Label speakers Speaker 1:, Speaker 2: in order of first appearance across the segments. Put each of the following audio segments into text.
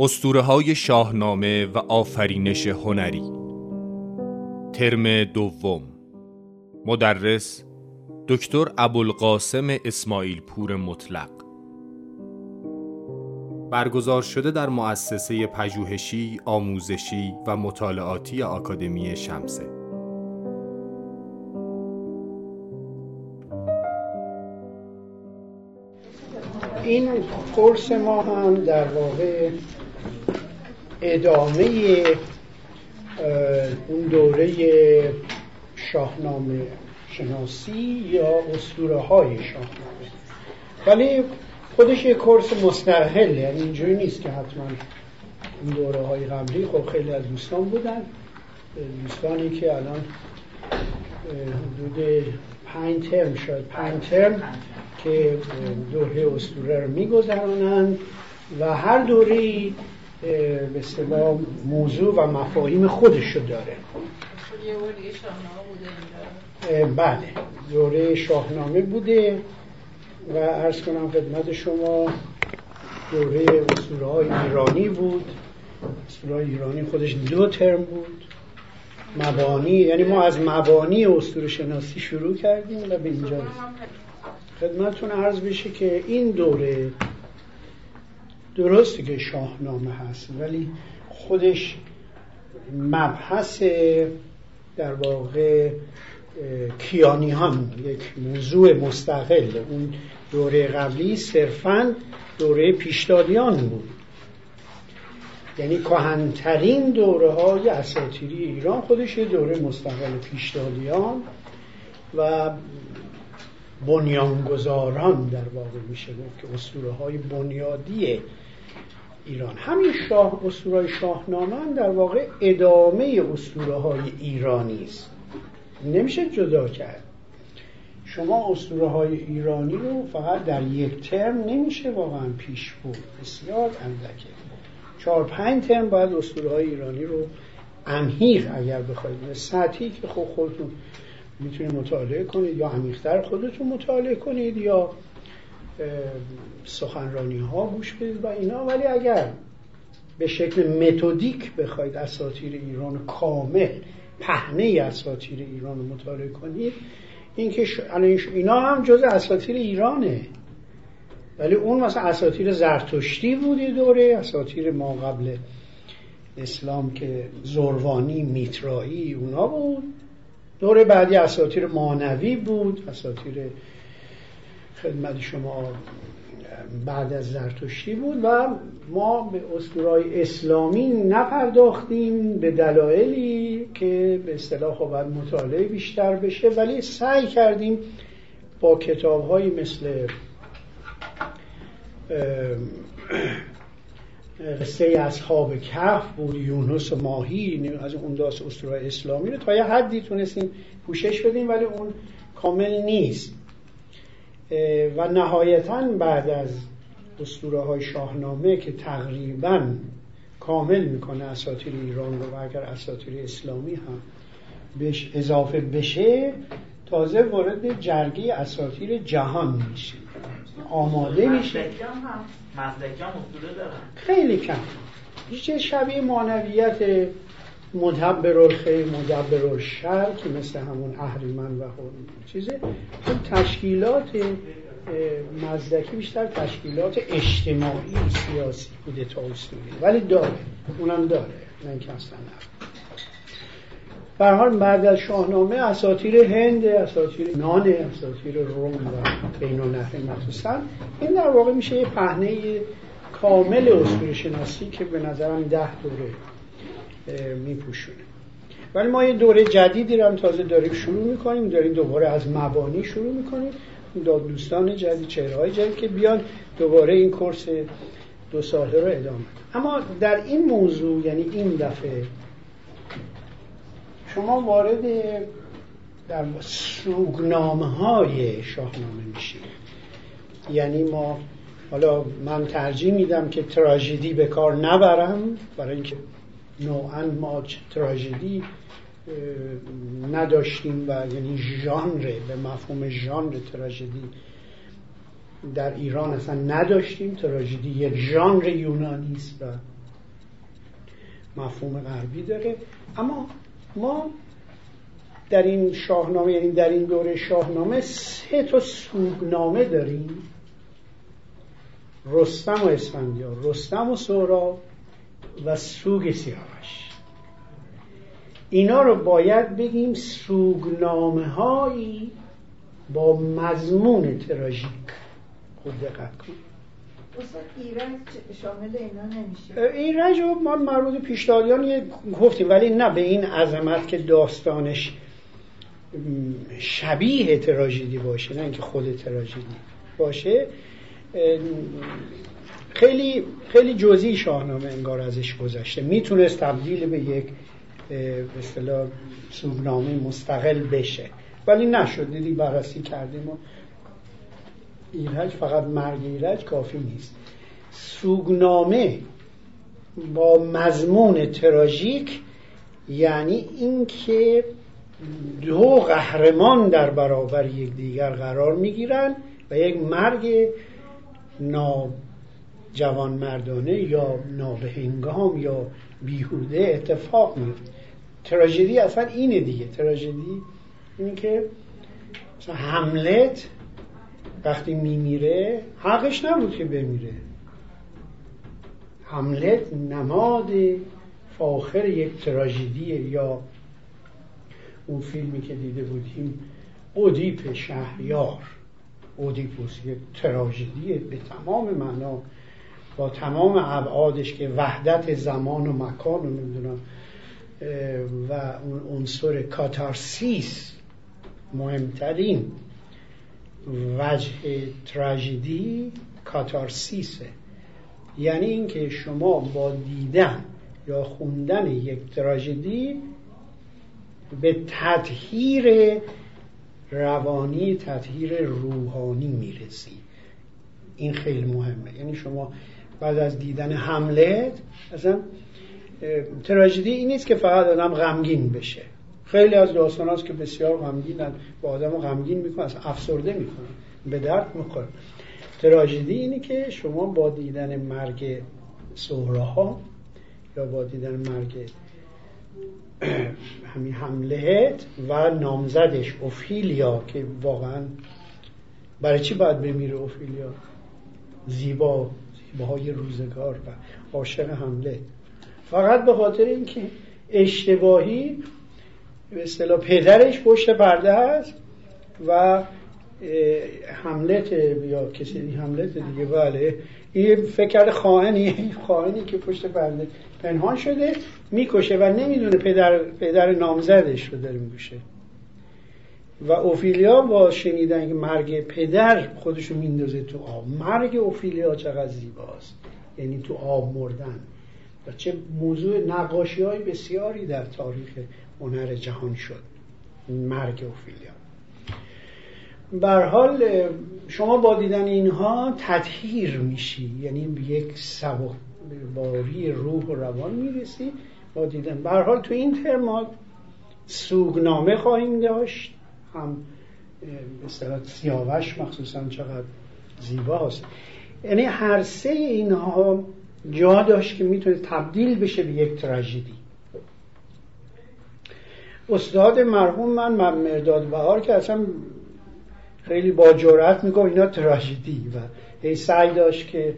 Speaker 1: اسطوره های شاهنامه و آفرینش هنری. ترم دوم. مدرس دکتر ابوالقاسم اسماعیل پور مطلق. برگزار شده در مؤسسه پژوهشی، آموزشی و مطالعاتی آکادمی شمسه.
Speaker 2: این قرص ما هم در واقع ادامه اون دوره شاهنامه شناسی یا اسطوره های شاهنامه. ولی خودش یک کورس مستقل یعنی اینجوری نیست که حتما این دوره های قبلی. خب خیلی از دوستان بودن. دوستانی که الان حدود پنج ترم شد پنج ترم که دوره اسطوره رو میگذرانند. و هر دوره به اصطلاح موضوع و مفاهیم خودش رو داره بله. دوره شاهنامه بوده و ارز کنم خدمت شما دوره های ایرانی بود. های ایرانی خودش دو ترم بود. مبانی یعنی ما از مبانی اسطوره شناسی شروع کردیم و به اینجا خدمتتون عرض بشه که این دوره درسته که شاهنامه هست ولی خودش مبحث در واقع کیانیان یک موضوع مستقل. اون دوره قبلی صرفا دوره پیشدادیان بود. یعنی کهنترین دوره های اساتیری ایران خودش یه دوره مستقل پیشدادیان و بنیانگذاران در واقع میشه که اسطوره های بنیادی ایران. همین شاه اسطوره شاهنامه در واقع ادامه اسطوره های ایرانی است. نمیشه جدا کرد. شما اسطوره های ایرانی رو فقط در یک ترم نمیشه واقعا پیش بود بسیار اندکه. چهار پنج ترم باید اسطوره های ایرانی رو عمیق اگر بخواید. سطحی که خب خودتون می‌تونید مطالعه کنید یا عمیقتر خودتون مطالعه کنید یا سخنرانی ها گوش بدید و اینا. ولی اگر به شکل متدیک بخواید اساطیر ایران کامل پهنه اساطیر ایران رو مطالعه کنید این که اینا هم جز اساطیر ایرانه. ولی اون مثلا اساطیر زرتشتی بودی دوره اساطیر ما قبل اسلام که زروانی میترایی اونا بود. دوره بعدی اساطیر مانوی بود اساطیر خدمت شما بعد از زرتشتی بود و ما به اسطورهای اسلامی نپرداختیم به دلایلی که به اصطلاح خب مطالعه بیشتر بشه ولی سعی کردیم با کتاب مثل قصه اصحاب کف بود یونس و ماهی از اون داست اسطوره اسلامی رو تا یه حدی تونستیم پوشش بدیم ولی اون کامل نیست. و نهایتا بعد از اسطوره های شاهنامه که تقریبا کامل می‌کنه اساطیر ایران رو و اگر اساطیر اسلامی هم بهش اضافه بشه تازه وارد جرگه اساطیر جهان میشه. آماده میشه. خیلی کم. هیچ شبیه معنویت مدبر الخیر مدبر الشر که مثل همون اهریمن و چیزه. تشکیلات مزدکی بیشتر تشکیلات اجتماعی سیاسی بوده تا اسطوری ولی داره. اونم داره. نه اینکه اصلا حال بعد از شاهنامه اساطیر هند اساطیر نان اساطیر روم و بین النهر مخصوصا این در واقع میشه یه پهنه کامل اسطوره شناسی که به نظرم ده دوره میپوشونه. ولی ما یه دوره جدیدی رو هم تازه داریم شروع می‌کنیم. داریم دوباره از مبانی شروع می‌کنیم. دوستان جدید چهره های جدید که بیان دوباره این کورس دو ساله رو ادامه اما در این موضوع یعنی این دفعه شما وارد در سوگنامه های شاهنامه میشید. یعنی ما حالا من ترجیح میدم که تراژدی به کار نبرم برای اینکه نوعا ما تراژدی نداشتیم و یعنی ژانر به مفهوم ژانر تراژدی در ایران اصلا نداشتیم. تراژدی یک ژانر یونانی است و مفهوم غربی داره. اما ما در این شاهنامه یعنی در این دوره شاهنامه سه تا سوگنامه داریم. رستم و اسفندیار رستم و سهراب و سوگ سیاوش. اینا رو باید بگیم سوگنامه هایی با مضمون تراژیک. خود دقت کن.
Speaker 3: شامل اینا نمیشه.
Speaker 2: ایرج ما مربوط پیشدادیان گفتیم ولی نه به این عظمت که داستانش شبیه تراژدی باشه نه اینکه خود تراژدی باشه. خیلی خیلی جزئی شاهنامه انگار ازش گذشته. می‌تونست تبدیل به یک به اصطلاح سوگنامه مستقل بشه. ولی نشد. دیدی بررسی کردیم و ایرج فقط مرگ ایرج کافی نیست. سوگنامه با مضمون تراژیک یعنی اینکه دو قهرمان در برابر یکدیگر قرار می‌گیرن و یک مرگ ناجوان مردانه یا نابهنگام یا بیهوده اتفاق میفته. تراژدی اصلا اینه دیگه. تراژدی اینه که مثلا حملت وقتی میمیره حقش نبود که بمیره. حملت نماد فاخر یک تراژدیه. یا اون فیلمی که دیده بودیم اودیپ شهریار. اودیپوس یک تراژدیه به تمام معنا. با تمام ابعادش که وحدت زمان و مکان رو نمی‌دونم و اون عنصر کاتارسیس مهمترین وجه تراژدی کاتارسیسه. یعنی اینکه شما با دیدن یا خوندن یک تراژدی به تطهیر روانی تطهیر روحانی می‌رسی. این خیلی مهمه. یعنی شما بعد از دیدن حملت اصلا تراژدی این نیست که فقط آدم غمگین بشه. خیلی از داستان هست که بسیار غمگینن با آدم غمگین می‌کنن اصلا افسرده می‌کنن به درد می‌خورن تراژدی اینه که شما با دیدن مرگ سهراها یا با دیدن مرگ همین حملهت و نامزدش اوفیلیا که واقعا برای چی باید بمیره اوفیلیا؟ زیبا زیباهای روزگار و عاشق حمله. فقط به خاطر اینکه اشتباهی به اصطلاح پدرش پشت پرده است و حملت یا کسی حملت دیگه بله. این فکر کرده خواهنی خواهنی که پشت پرده پنهان شده می‌کشه و نمی‌دونه پدر, پدر نامزدش رو داره می‌کشه. و اوفیلیا با شنیدن که مرگ پدر خودشو میندازه تو آب. مرگ اوفیلیا چقدر زیباست. یعنی تو آب مردن. و چه موضوع نقاشی های بسیاری در تاریخ هنر جهان شد. مرگ اوفیلیا. بر حال شما با دیدن اینها تطهیر میشی. یعنی به یک باری روح و روان می‌رسی با دیدن. بر حال تو این ترم سوگنامه خواهیم داشت. هم به سیاوش مخصوصا چقدر زیباست. یعنی هر سه اینها جا داشت که می‌تونه تبدیل بشه به یک تراژدی. استاد مرحوم من مرداد بهار که اصلا خیلی با جرأت میگه اینا تراژدی و هی سعی داشت که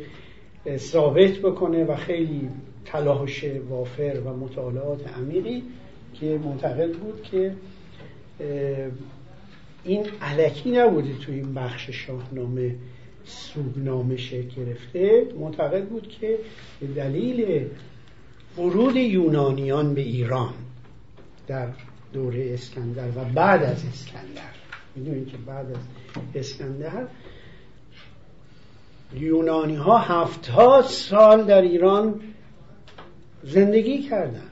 Speaker 2: ثابت بکنه و خیلی تلاش وافر و مطالعات عمیقی که معتقد بود که این علکی نبوده توی این بخش شاهنامه سوگنامه شکل گرفته. معتقد بود که به دلیل ورود یونانیان به ایران در دوره اسکندر و بعد از اسکندر می‌دونید که بعد از اسکندر یونانی ها هفتاد سال در ایران زندگی کردن.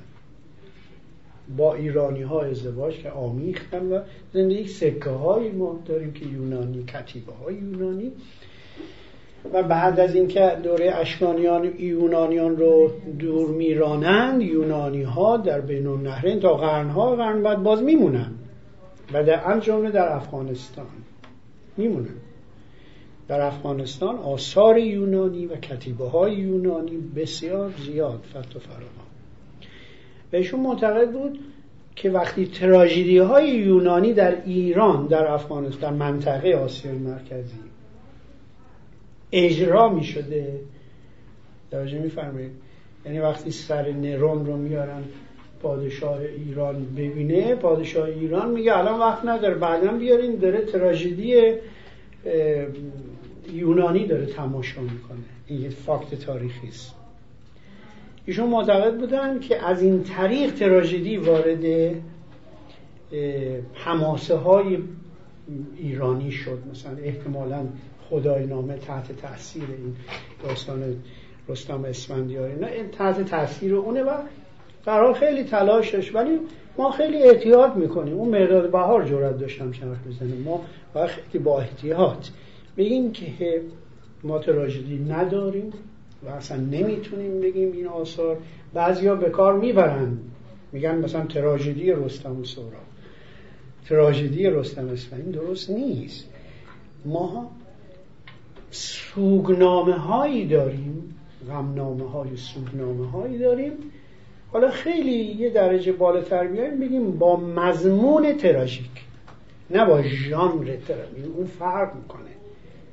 Speaker 2: با ایرانی ها ازدواج که آمیختن و زندگی سکه های ما داریم که یونانی کتیبه های یونانی. و بعد از اینکه دوره اشکانیان یونانیان رو دور میرانند یونانی ها در بین النهرین تا قرنها قرن بعد باز میمونن. و در جمله در افغانستان میمونن. در افغانستان آثار یونانی و کتیبه های یونانی بسیار زیاد فت و فراوان. بهشون معتقد بود که وقتی تراژدی های یونانی در ایران در افغانستان در منطقه آسیای مرکزی اجرا می شده توجه میفرمایید. یعنی وقتی سر نرون رو میارن پادشاه ایران ببینه پادشاه ایران میگه الان وقت نداره بعدا بیارین داره تراژدی یونانی داره تماشا می‌کنه. این یه فاکت تاریخی است. ایشون معتقد بودن که از این طریق تراژدی وارد حماسه های ایرانی شد. مثلا احتمالا خدای نامه تحت تاثیر این داستان رستم اسفندیاری نه تحت تاثیر اونه و فرار خیلی تلاشش ولی ما خیلی احتیاط می‌کنیم. اون مرداد بهار جرات داشتم چرخ بزنیم. ما خیلی با احتیاط بگیم که ما تراژدی نداریم. و اصلا نمی‌تونیم بگیم این آثار. بعضیا به کار می‌برن. میگن مثلا تراژدی رستم و سورا تراژدی رستم اسفندی درست نیست. ما سوگنامه هایی داریم غمنامه های سوگنامه هایی داریم. حالا خیلی یه درجه بالاتر بیایم بگیم با مضمون تراژیک نه با ژانر تراژیک. اون فرق می‌کنه.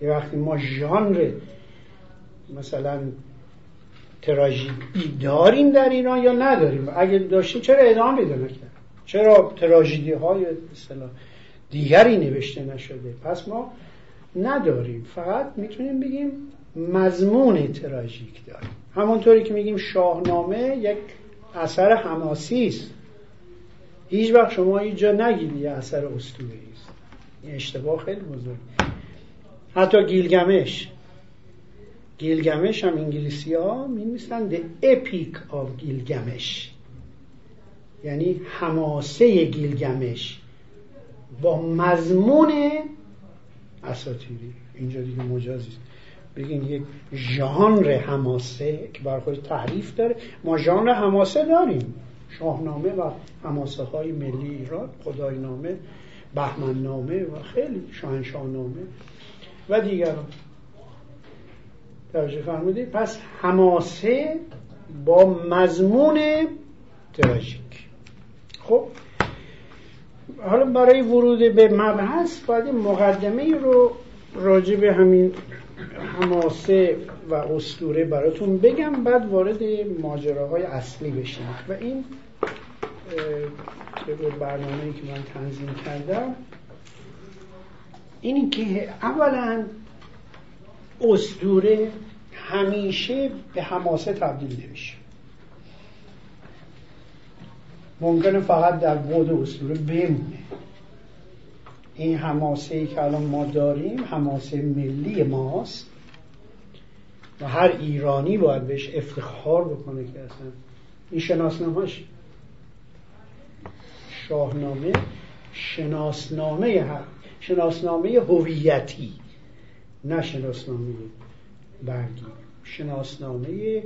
Speaker 2: یه وقتی ما ژانر مثلا تراژدی داریم در ایران یا نداریم؟ اگه داشتیم چرا ادامه پیدا نکرد؟ چرا تراژدی های دیگری نوشته نشده؟ پس ما نداریم. فقط می‌تونیم بگیم مضمون تراژیک داریم. همونطوری که میگیم شاهنامه یک اثر حماسی است. هیچ وقت شما اینجا نگید یه اثر اسطوره است. این اشتباه خیلی بزرگ حتی گیلگمش. گیلگمش هم انگلیسی ها می The Epic of گیلگمش یعنی حماسه گیلگمش. با مضمون اساتیری اینجا دیگه مجازی بگین یک ژانر حماسه که بر خود تعریف داره. ما ژانر حماسه داریم. شاهنامه و حماسه های ملی ایران بهمن نامه و خیلی شاهنشاه نامه و دیگران. توجه فرمودید. پس حماسه با مضمون تراژیک. خب حالا برای ورود به مبحث باید مقدمه رو راجع به همین حماسه و استوره براتون بگم بعد وارد ماجراهای اصلی بشیم. و این طبق برنامه که من تنظیم کردم اینی که اولا استوره همیشه به حماسه تبدیل نمیشه. ممکنه فقط در بود اسطوره بمونه. این حماسه ای که الان ما داریم حماسه ملی ماست و هر ایرانی باید بهش افتخار بکنه که اصلا این شناسنامهش شاهنامه شناسنامه هر شناسنامه هویتی نه شناسنامه برگی. شناسنامه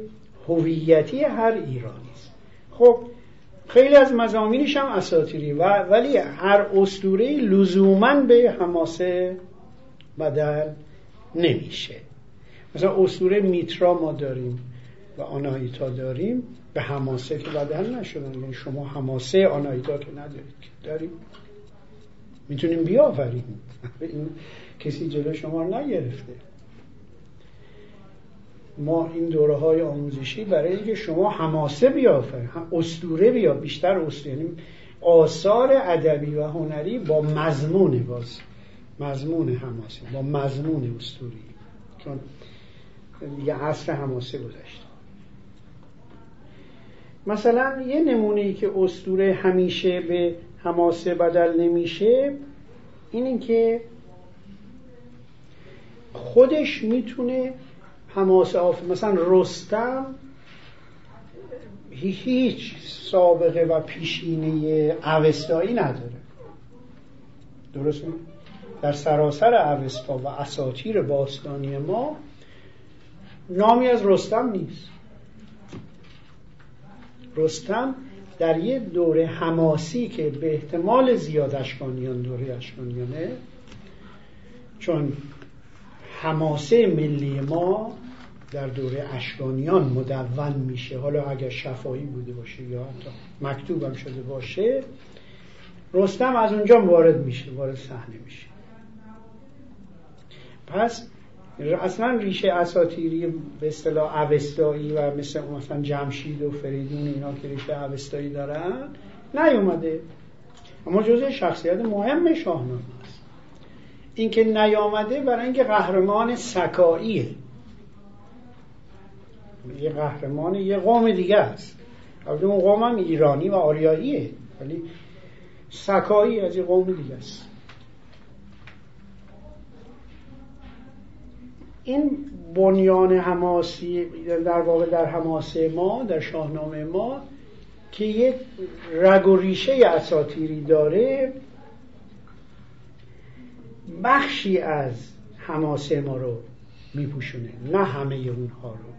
Speaker 2: هویتی هر ایرانی است. خب خیلی از مزامینش هم اساتیری و ولی هر اسطوره لزوما به حماسه بدل نمیشه. مثلا اسطوره میترا ما داریم و آنایتا داریم به حماسه که بدل نشدن. یعنی شما حماسه آنایتا که ندارید داریم می‌تونیم بیاوریم. این کسی جلو شما نگرفته. ما این دوره های آموزشی برای اینکه شما حماسه بیافرید استوره بیا بیشتر استوره یعنی آثار ادبی و هنری با مضمون باز مضمون حماسه با مضمون استوری چون دیگه عصر حماسه گذشته مثلا یه نمونه ای که استوره همیشه به حماسه بدل نمیشه این اینکه خودش می‌تونه حماسه آف مثلا رستم هیچ سابقه و پیشینه اوستایی نداره درست؟ در سراسر اوستا و اساتیر باستانی ما نامی از رستم نیست رستم در یه دوره حماسی که به احتمال زیاد اشکانیان دوره چون حماسه ملی ما در دوره اشکانیان مدون میشه. حالا اگر شفاهی بوده باشه یا حتی مکتوبم شده باشه رستم از اونجا وارد میشه وارد صحنه میشه. پس اصلا ریشه اساتیری به اصطلاح اوستایی و مثل مثلا جمشید و فریدون اینا که ریشه اوستایی دارن نیومده. اما جزء شخصیت مهم شاهنامه. اینکه نیامده برای اینکه قهرمان سکاییه یه قهرمان یه قوم دیگه است. البته اون قوم هم ایرانی و آریاییه ولی سکایی از یه قوم دیگه است. این بنیان حماسی در واقع در حماسه ما در شاهنامه ما که یک رگ و ریشه اساتیری داره بخشی از حماسه ما رو میپوشونه نه همه اونها رو.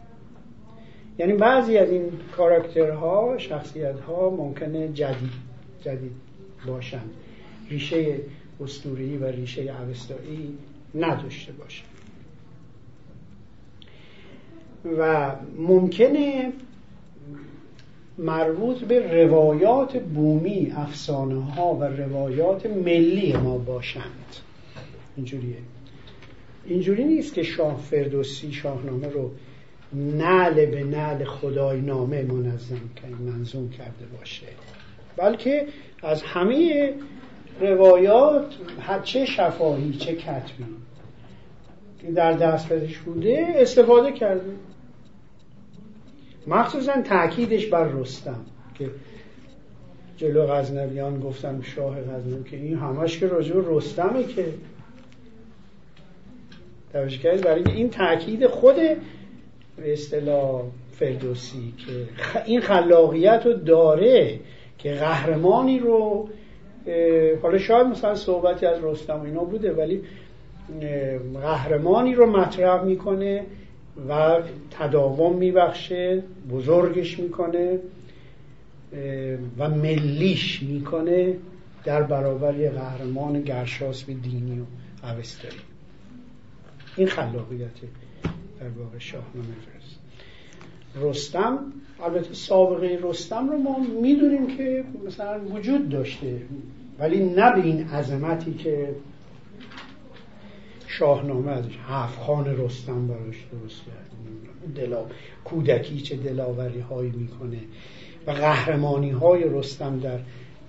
Speaker 2: یعنی بعضی از این کاراکترها شخصیت ممکنه جدید جدید باشن. ریشه استوری و ریشه اوستایی نداشته باشن و ممکنه مربوط به روایات بومی افسانه ها و روایات ملی ما باشند. اینجوریه. اینجوری نیست که شاه فردوسی شاهنامه رو نعل به نعل خدای نامه منظم منظوم کرده باشه. بلکه از همه روایات چه شفاهی چه کتبی که در دسترسش بوده استفاده کرده. مخصوصا تاکیدش بر رستم که جلو غزنویان گفتم شاه غزنوی که این همش که راجع رستمه که توجه برای این تاکید خود به اصطلاح فردوسی که این خلاقیت رو داره که قهرمانی رو حالا شاید مثلا صحبتی از رستم اینا بوده ولی قهرمانی رو مطرح می‌کنه و تداوم میبخشه بزرگش می‌کنه و ملیش می‌کنه در برابر یه قهرمان گرشاس به دینی و اوستایی. این خلاقیته در واقع شاهنامه فرست رستم البته سابقه رستم رو ما می‌دونیم که مثلا وجود داشته ولی نه به این عظمتی که شاهنامه ازش هفت خان رستم براش درست کرد. دلا کودکی چه دلاوری هایی می‌کنه و قهرمانی های رستم در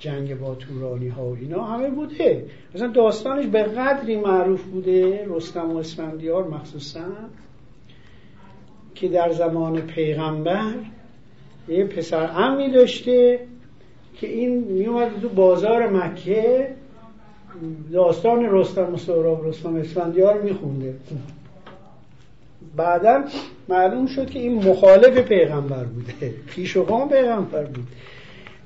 Speaker 2: جنگ با تورانی ها و اینا همه بوده. مثلا داستانش به قدری معروف بوده رستم و اسفندیار مخصوصا که در زمان پیغمبر یه پسر امی داشته که این میومد تو بازار مکه داستان رستم و سهراب رستم اسفندیار میخونده. بعدا معلوم شد که این مخالف پیغمبر بوده پیش و پیغمبر بود.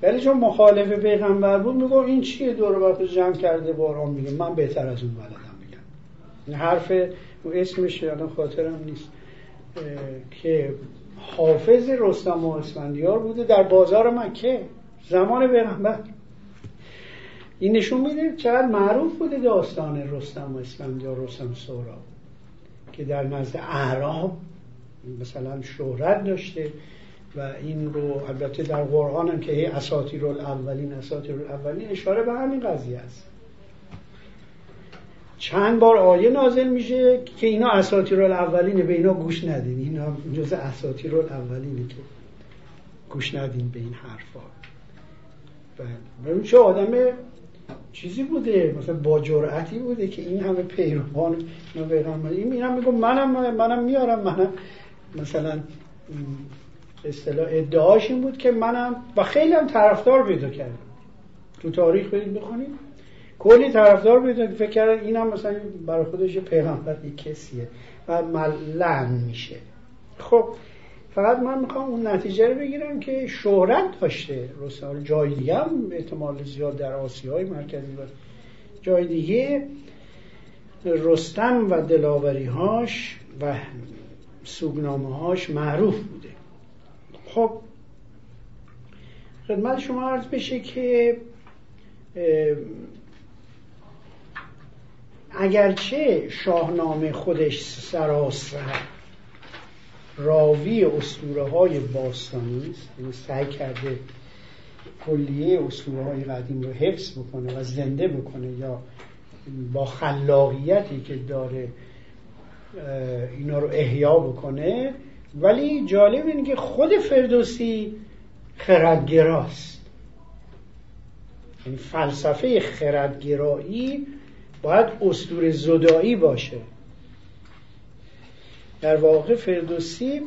Speaker 2: ولی چون مخالف پیغمبر بود میگو این چیه دور وقت جمع کرده باران میگه. من بهتر از اون بلدم میگم. حرف اسمش الان خاطرم نیست. که حافظ رستم و اسفندیار بوده در بازار مکه زمان پیغمبر. این نشون میده چقدر معروف بوده داستان رستم و اسفندیار رستم سورا که در نزد اعراب مثلا شهرت داشته. و این رو البته در قرآن هم که هی اساطیر الاولین اساطیر الاولین اشاره به همین قضیه است. چند بار آیه نازل میشه که اینا اساطیر الاولینه به اینا گوش ندین. اینا جز اساطیر الاولینه که گوش ندین به این حرفا. ببین چه آدم چیزی بوده مثلا با جرأتی بوده که این همه پیروان پیغمبر. این میگم منم منم میارم منم مثلا اصطلاح ادعاش این بود که منم و خیلی هم طرفدار پیدا کردم. تو تاریخ برید بخونید. کلی طرفدار پیدا فکر کردن این هم مثلا برای خودش پیغمبر کسیه. و ملعن میشه. خب فقط من می‌خوام اون نتیجه رو بگیرم که شهرت داشته رستم جای دیگه هم احتمال زیاد در های مرکزی و جای دیگه رستم و دلاوریهاش و سوگنامه هاش معروف بوده خب خدمت شما عرض بشه که اگرچه شاهنامه خودش سراسر راوی اسطوره های باستانی است یعنی سعی کرده کلیه اسطوره های قدیم رو حفظ بکنه و زنده بکنه یا با خلاقیتی که داره اینا رو احیا بکنه ولی جالب اینه که خود فردوسی خردگراست. یعنی فلسفه خردگرایی باید استور زدایی باشه. در واقع فردوسی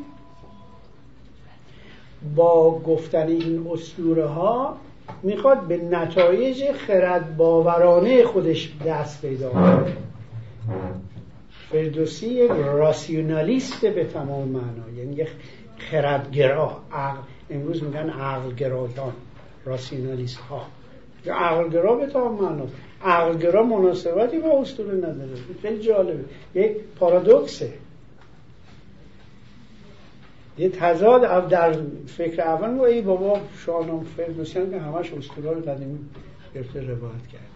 Speaker 2: با گفتن این اسطوره ها می‌خواد به نتایج خرد باورانه خودش دست پیدا کنه. فردوسی یک راسیونالیست به تمام معنا یعنی یک خردگرا عقل امروز میگن عقلگرایان راسیونالیست ها عقلگرا به تمام معنا. عقلگرا مناسبتی با اسطوره نداره. خیلی جالبه. یک پارادوکسه. یه تضاد در فکر اول و ای بابا شاهنامه فردوسیان که همش اسطوره قدیمی گرفته روایت کرد.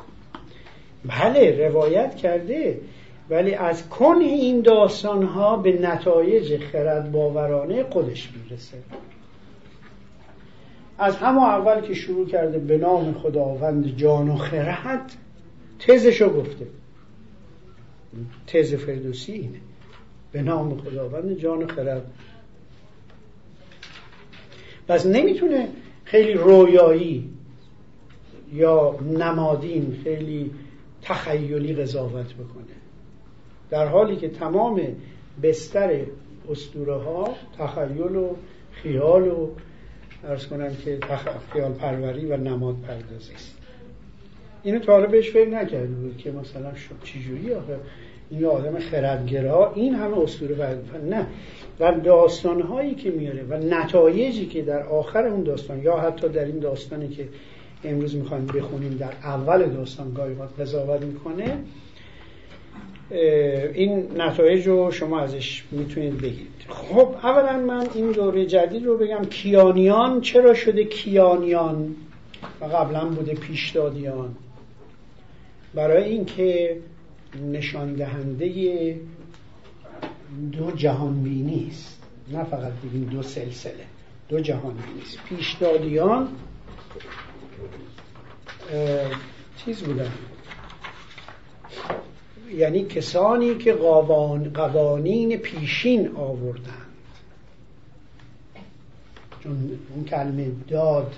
Speaker 2: بله روایت کرده ولی از کن این داستان ها به نتایج خرد باورانه خودش می‌رسه. از همون اول که شروع کرده به نام خداوند جان و خرد تزشو گفته. تز فردوسی اینه. به نام خداوند جان و خرد. پس نمی‌تونه خیلی رویایی یا نمادین خیلی تخیلی قضاوت بکنه. در حالی که تمام بستر اسطوره ها تخیل و خیال و ارز کنم که خیال پروری و نماد پردازی است. اینو تا حالا بهش فکر نکرده بود که مثلا چجوری آخه این آدم خردگرا این همه اسطوره نه. و داستان هایی که میاره و نتایجی که در آخر اون داستان یا حتی در این داستانی که امروز می‌خوایم بخونیم در اول داستان گاهی قضاوت می‌کنه این نتایج رو شما ازش می‌تونید بگید خب اولا من این دوره جدید رو بگم کیانیان چرا شده کیانیان؟ و قبلا بوده پیشدادیان. برای اینکه نشان دهنده دو جهان بینی است. نه فقط بگیم دو سلسله دو جهان بینی است. پیشدادیان چیز بودن؟ یعنی کسانی که قوانین پیشین آوردند چون اون کلمه داد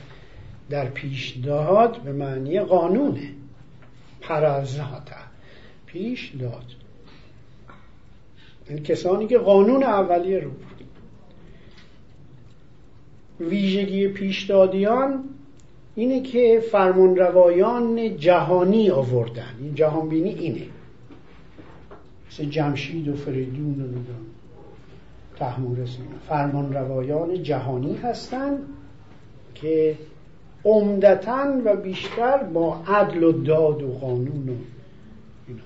Speaker 2: در پیش داد به معنی قانونه. پرازاتا پیش داد. این کسانی که قانون اولیه رو ویژگی پیشدادیان اینه که فرمانروایان جهانی آوردن. این جهانبینی اینه. مثل جمشید و فریدون و تحمورس فرمان روایان جهانی هستند که عمدتا و بیشتر با عدل و داد و قانون و اینا.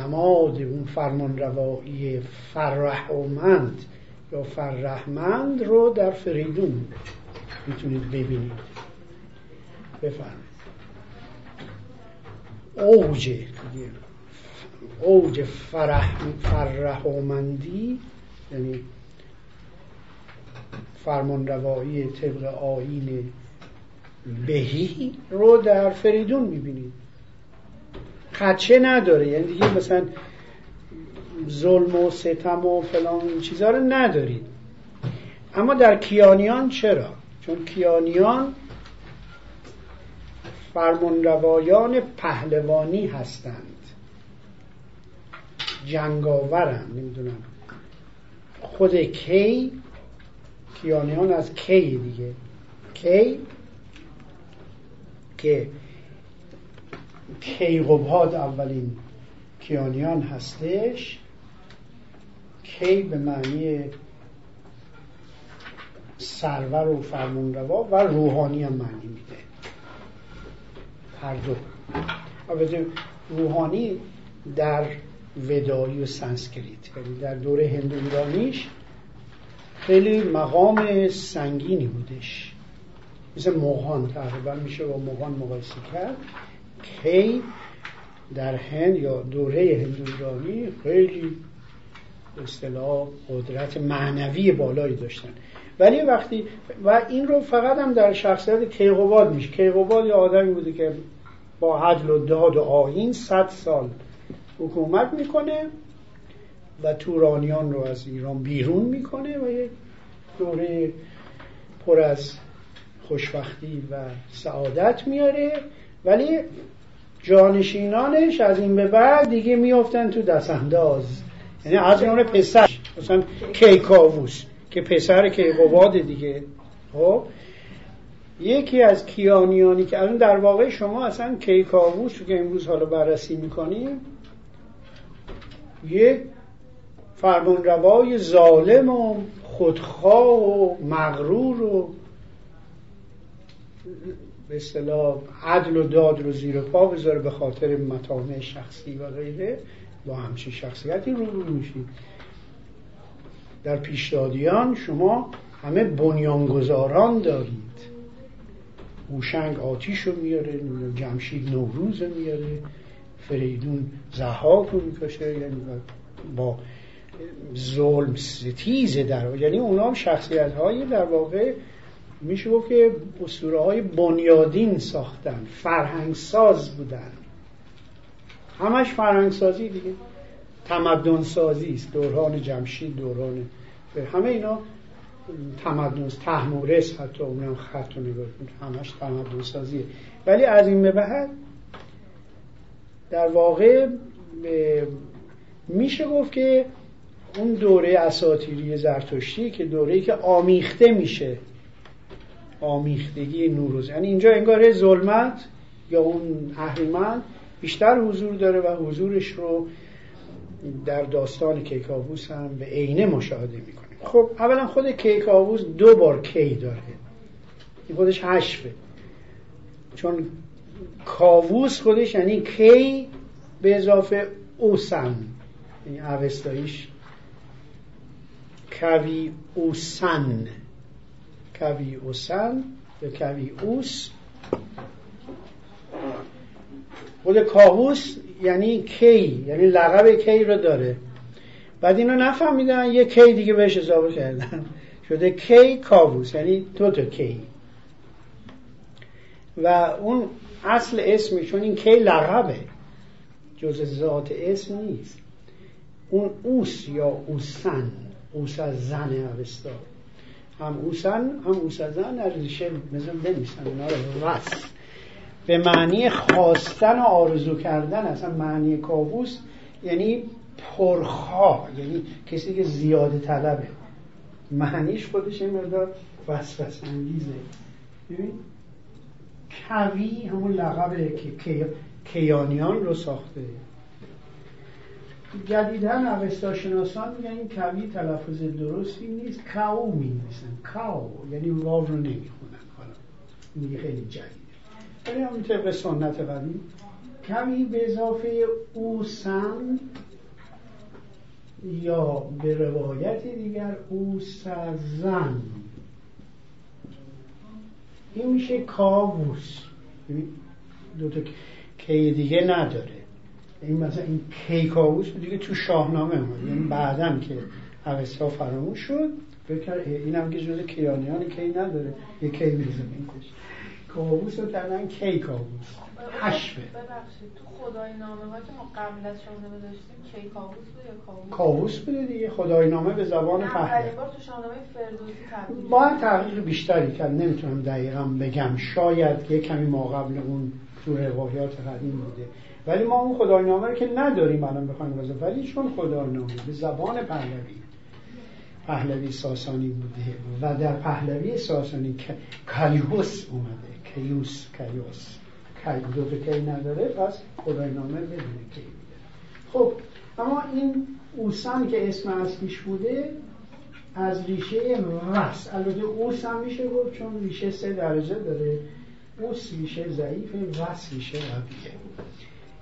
Speaker 2: نماد اون فرمان روایی فرحمند یا فرحمند رو در فریدون می‌تونید ببینید. بفرمایید. اوجه اوج فرح فرهمندی یعنی فرمان روایی طبق آین بهی رو در فریدون می‌بینید خدشه نداره یعنی دیگه مثلا ظلم و ستم و فلان این چیزها رو ندارید اما در کیانیان چرا؟ چون کیانیان فرمانروایان پهلوانی هستند. جنگاورن نمی‌دونم. خود کی کیانیان از کی دیگه. کی که کیقوباد اولین کیانیان هستش. کی به معنی سرور و فرمانروا و روحانی هم معنی میده. هر دو. روحانی در ودایی و سانسکریت یعنی در دوره هندو ایرانیش خیلی مقام سنگینی بودش. مثل موهان تقریبا میشه با موهان مقایسه کرد. کی در هند یا دوره هندو ایرانی خیلی اصطلاح قدرت معنوی بالایی داشتن. ولی وقتی و این رو فقط هم در شخصیت کیقوباد میشه کیقوباد یه آدمی بوده که با عدل و داد و آین صد سال حکومت می‌کنه و تورانیان رو از ایران بیرون می‌کنه و یک دوره پر از خوشبختی و سعادت میاره. ولی جانشینانش از این به بعد دیگه میافتن تو دستانداز. یعنی از اون پسر مثلا کیکاووس که پسر کیقوباد دیگه. خب یکی از کیانیانی که الان در واقع شما اصلا کیکاووس که امروز حالا بررسی می‌کنیم یک فرمانروای ظالم و خودخواه و مغرور و به اصطلاح عدل و داد رو زیر پا بذاره به خاطر مطامع شخصی و غیره. با همچین شخصیتی رو رو میشید در پیشدادیان شما همه بنیانگذاران دارید. هوشنگ آتیش رو میاره جمشید نوروز میاره. فریدون زهاک رو می‌کشه یعنی با ظلم ستیز در یعنی اونا هم شخصیت های در واقع میشه گفت که اسطوره های بنیادین ساختن فرهنگ ساز بودن. همش فرهنگ سازی دیگه. تمدن سازی است دوران جمشید دوران همه اینا تمدن تحمورس حتی اونم خط رو نگاه همش تمدن سازیه ولی از این به بعد در واقع میشه گفت که اون دوره اساتیری زرتشتی که دوره که آمیخته میشه آمیختگی نوروز. یعنی اینجا انگار ظلمت یا اون اهریمن بیشتر حضور داره و حضورش رو در داستان کیکاووس هم به عینه مشاهده می‌کنیم خب اولا خود کیکاووس دو بار کی داره. این خودش حشفه چون کاووس خودش یعنی کی به اضافه اوسن. یعنی اوستاییش کوی اوسن. کوی اوسن یا کوی اوس. خود کاووس یعنی کی؟ یعنی لقب کی رو داره. بعد اینو نفهمیدن یه کی دیگه بهش اضافه کردن. شده کی کاووس یعنی دو تا کی. و اون اصل اسمی چون این کی لقبه جز ذات اسم نیست. اون اوس یا اوسن اوس از زن اوستا. هم اوسن هم اوس از زن از ریشه مثل بنویسن اونا رو به معنی خواستن و آرزو کردن اصلا معنی کابوس یعنی پرخواه یعنی کسی که زیاده طلبه. معنیش خودش این مقدار وسوس انگیزه ببین؟ کوی همون لقب که کیانیان رو ساخته. جدیدن اوستا شناسان میگن این کوی تلفظ درستی نیست. کاو می کاو یعنی واو رو حالا این خیلی جدیده. ولی همون طبق سنت قدیم کمی به اضافه اوسن یا به روایت دیگر اوسزن این میشه کاووس. دو تا کی دیگه نداره. این مثلا این کیکاووس دیگه تو شاهنامه اومد یعنی بعدم که اوستا فراموش شد بکر این هم که جز کیانیان کی نداره. یه کی میزه کش کابوس رو کردن کیکاووس حشبه
Speaker 3: ببخشید تو خدای نامه ها که ما قبل از شاهنامه داشتیم کی کابوس بود یا کابوس؟
Speaker 2: کابوس بوده دیگه خدای نامه به زبان
Speaker 3: پهلوی بار تو شاهنامه فردوسی تبدیل
Speaker 2: باید تحقیق بیشتری کرد نمی‌تونم دقیقا بگم. شاید یه کمی ما قبل اون تو روایات قدیم بوده. ولی ما اون خدای نامه رو که نداریم الان بخوایم بزن ولی چون خدای نامه به زبان پهلوی پهلوی ساسانی بوده و در پهلوی ساسانی کیوس اومده. کیوس کیوس. کی دو تا کی نداره پس خدای نامه بدونه کی بوده خب اما این اوسان که اسم اصلیش بوده از ریشه وس البته اوس هم میشه گفت چون ریشه سه درجه داره. اوس ریشه ضعیفه وس ریشه قویه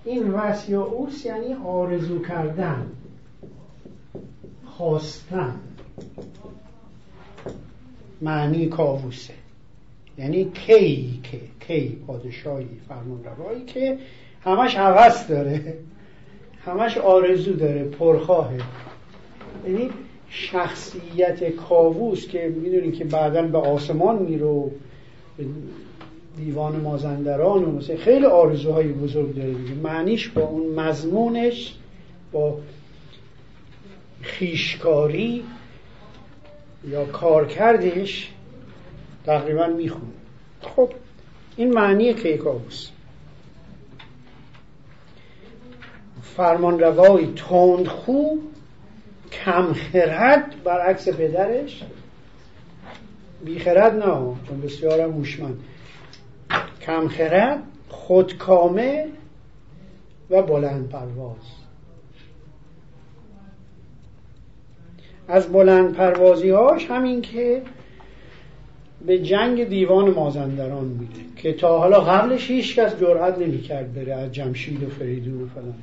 Speaker 2: این وس یا اوس یعنی آرزو کردن خواستن. معنی کاووسه. یعنی کی که کی پادشاهی فرمان روایی که همش حوث داره همش آرزو داره پرخواهه. یعنی شخصیت کاووس که می‌دونید که بعدا به آسمان میره دیوان مازندران و مثلا خیلی آرزوهای بزرگ داره دیگه. معنیش با اون مضمونش با خیشکاری یا کارکردش تقریبا می‌خونه. خب این معنی کیکاووس. فرمان روای تندخو کمخرد برعکس پدرش. بیخرد نه چون بسیارم موشمند کمخرد خودکامه و بلند پرواز از بلند پروازی هاش همین که به جنگ دیوان مازندران میره که تا حالا قبلش هیچ کس جرأت نمی‌کرد بره از جمشید و فریدون و فلان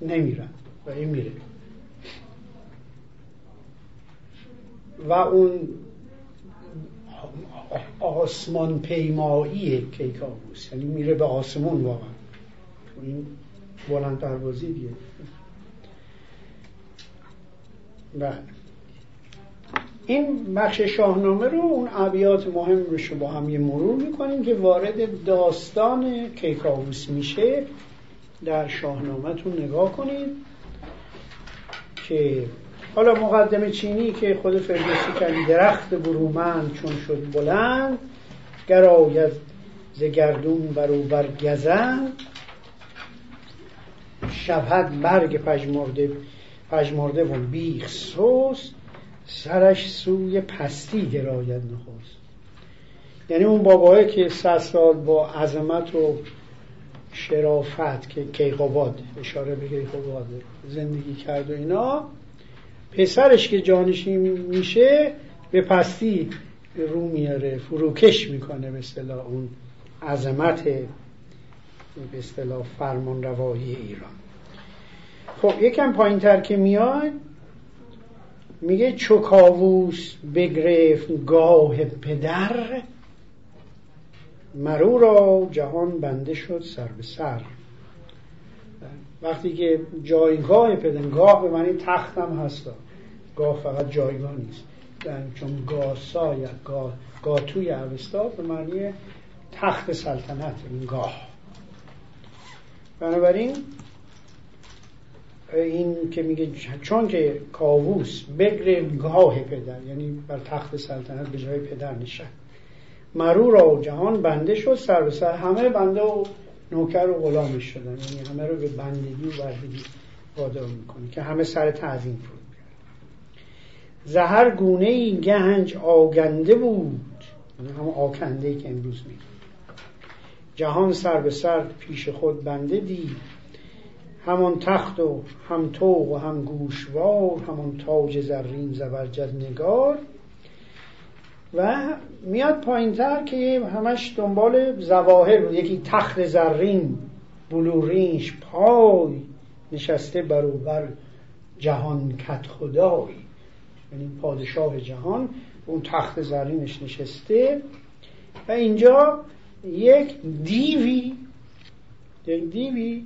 Speaker 2: نمیرن و این میره. و اون آسمان پیمایی کیکاووس یعنی میره به آسمون واقعا. این بلند دیگه. بله. این بخش شاهنامه رو اون ابیات مهم رو با هم یه مرور می‌کنیم که وارد داستان کیکاووس میشه. در شاهنامهتون نگاه کنید که حالا مقدمه چینی که خود فردوسی کردی درخت برومند چون شد بلند گراید ز گردون برو بر گزند. شبهد برگ پژمرده پژمرده و بیخ سوست سرش سوی پستی گراید نخست. یعنی اون بابایی که صد سال با عظمت و شرافت که کیقوباد اشاره به کیقوباد زندگی کرد و اینا پسرش که جانشین میشه به پستی رو میاره فروکش می‌کنه به اصطلاح اون عظمت به اصطلاح فرمان روایی ایران. خب یکم پایین تر که میاد میگه چوکاووس بگرفت گاه پدر مرو را جهان بنده شد سر به سر. وقتی که جایگاه پدنگاه به معنی تختم هست. گاه فقط جایگاه نیست. یعنی چون گاسا یا گاه گاتوی اوستا به معنی تخت سلطنت این گاه. بنابراین این که میگه چون که کاووس بگره گاه پدر یعنی بر تخت سلطنت به جای پدر نشد مرو را جهان بنده شد سر به سر همه بنده و نوکر و غلامش شدن. یعنی همه رو به بندگی و بردگی وادار می‌کنه که همه سر تعظیم فرود زهر گونه ای گنج آگنده بود. یعنی هم آکنده ای که امروز می جهان سر به سر پیش خود بنده دید. همان تخت و هم توق و هم گوشوار همان تاج زرین زبرجد نگار. و میاد پایینتر که همش دنبال زواهر یکی تخت زرین بلورینش پای نشسته بروبر جهان کت خدایی یعنی پادشاه جهان اون تخت زرینش نشسته. و اینجا یک دیوی یک دیوی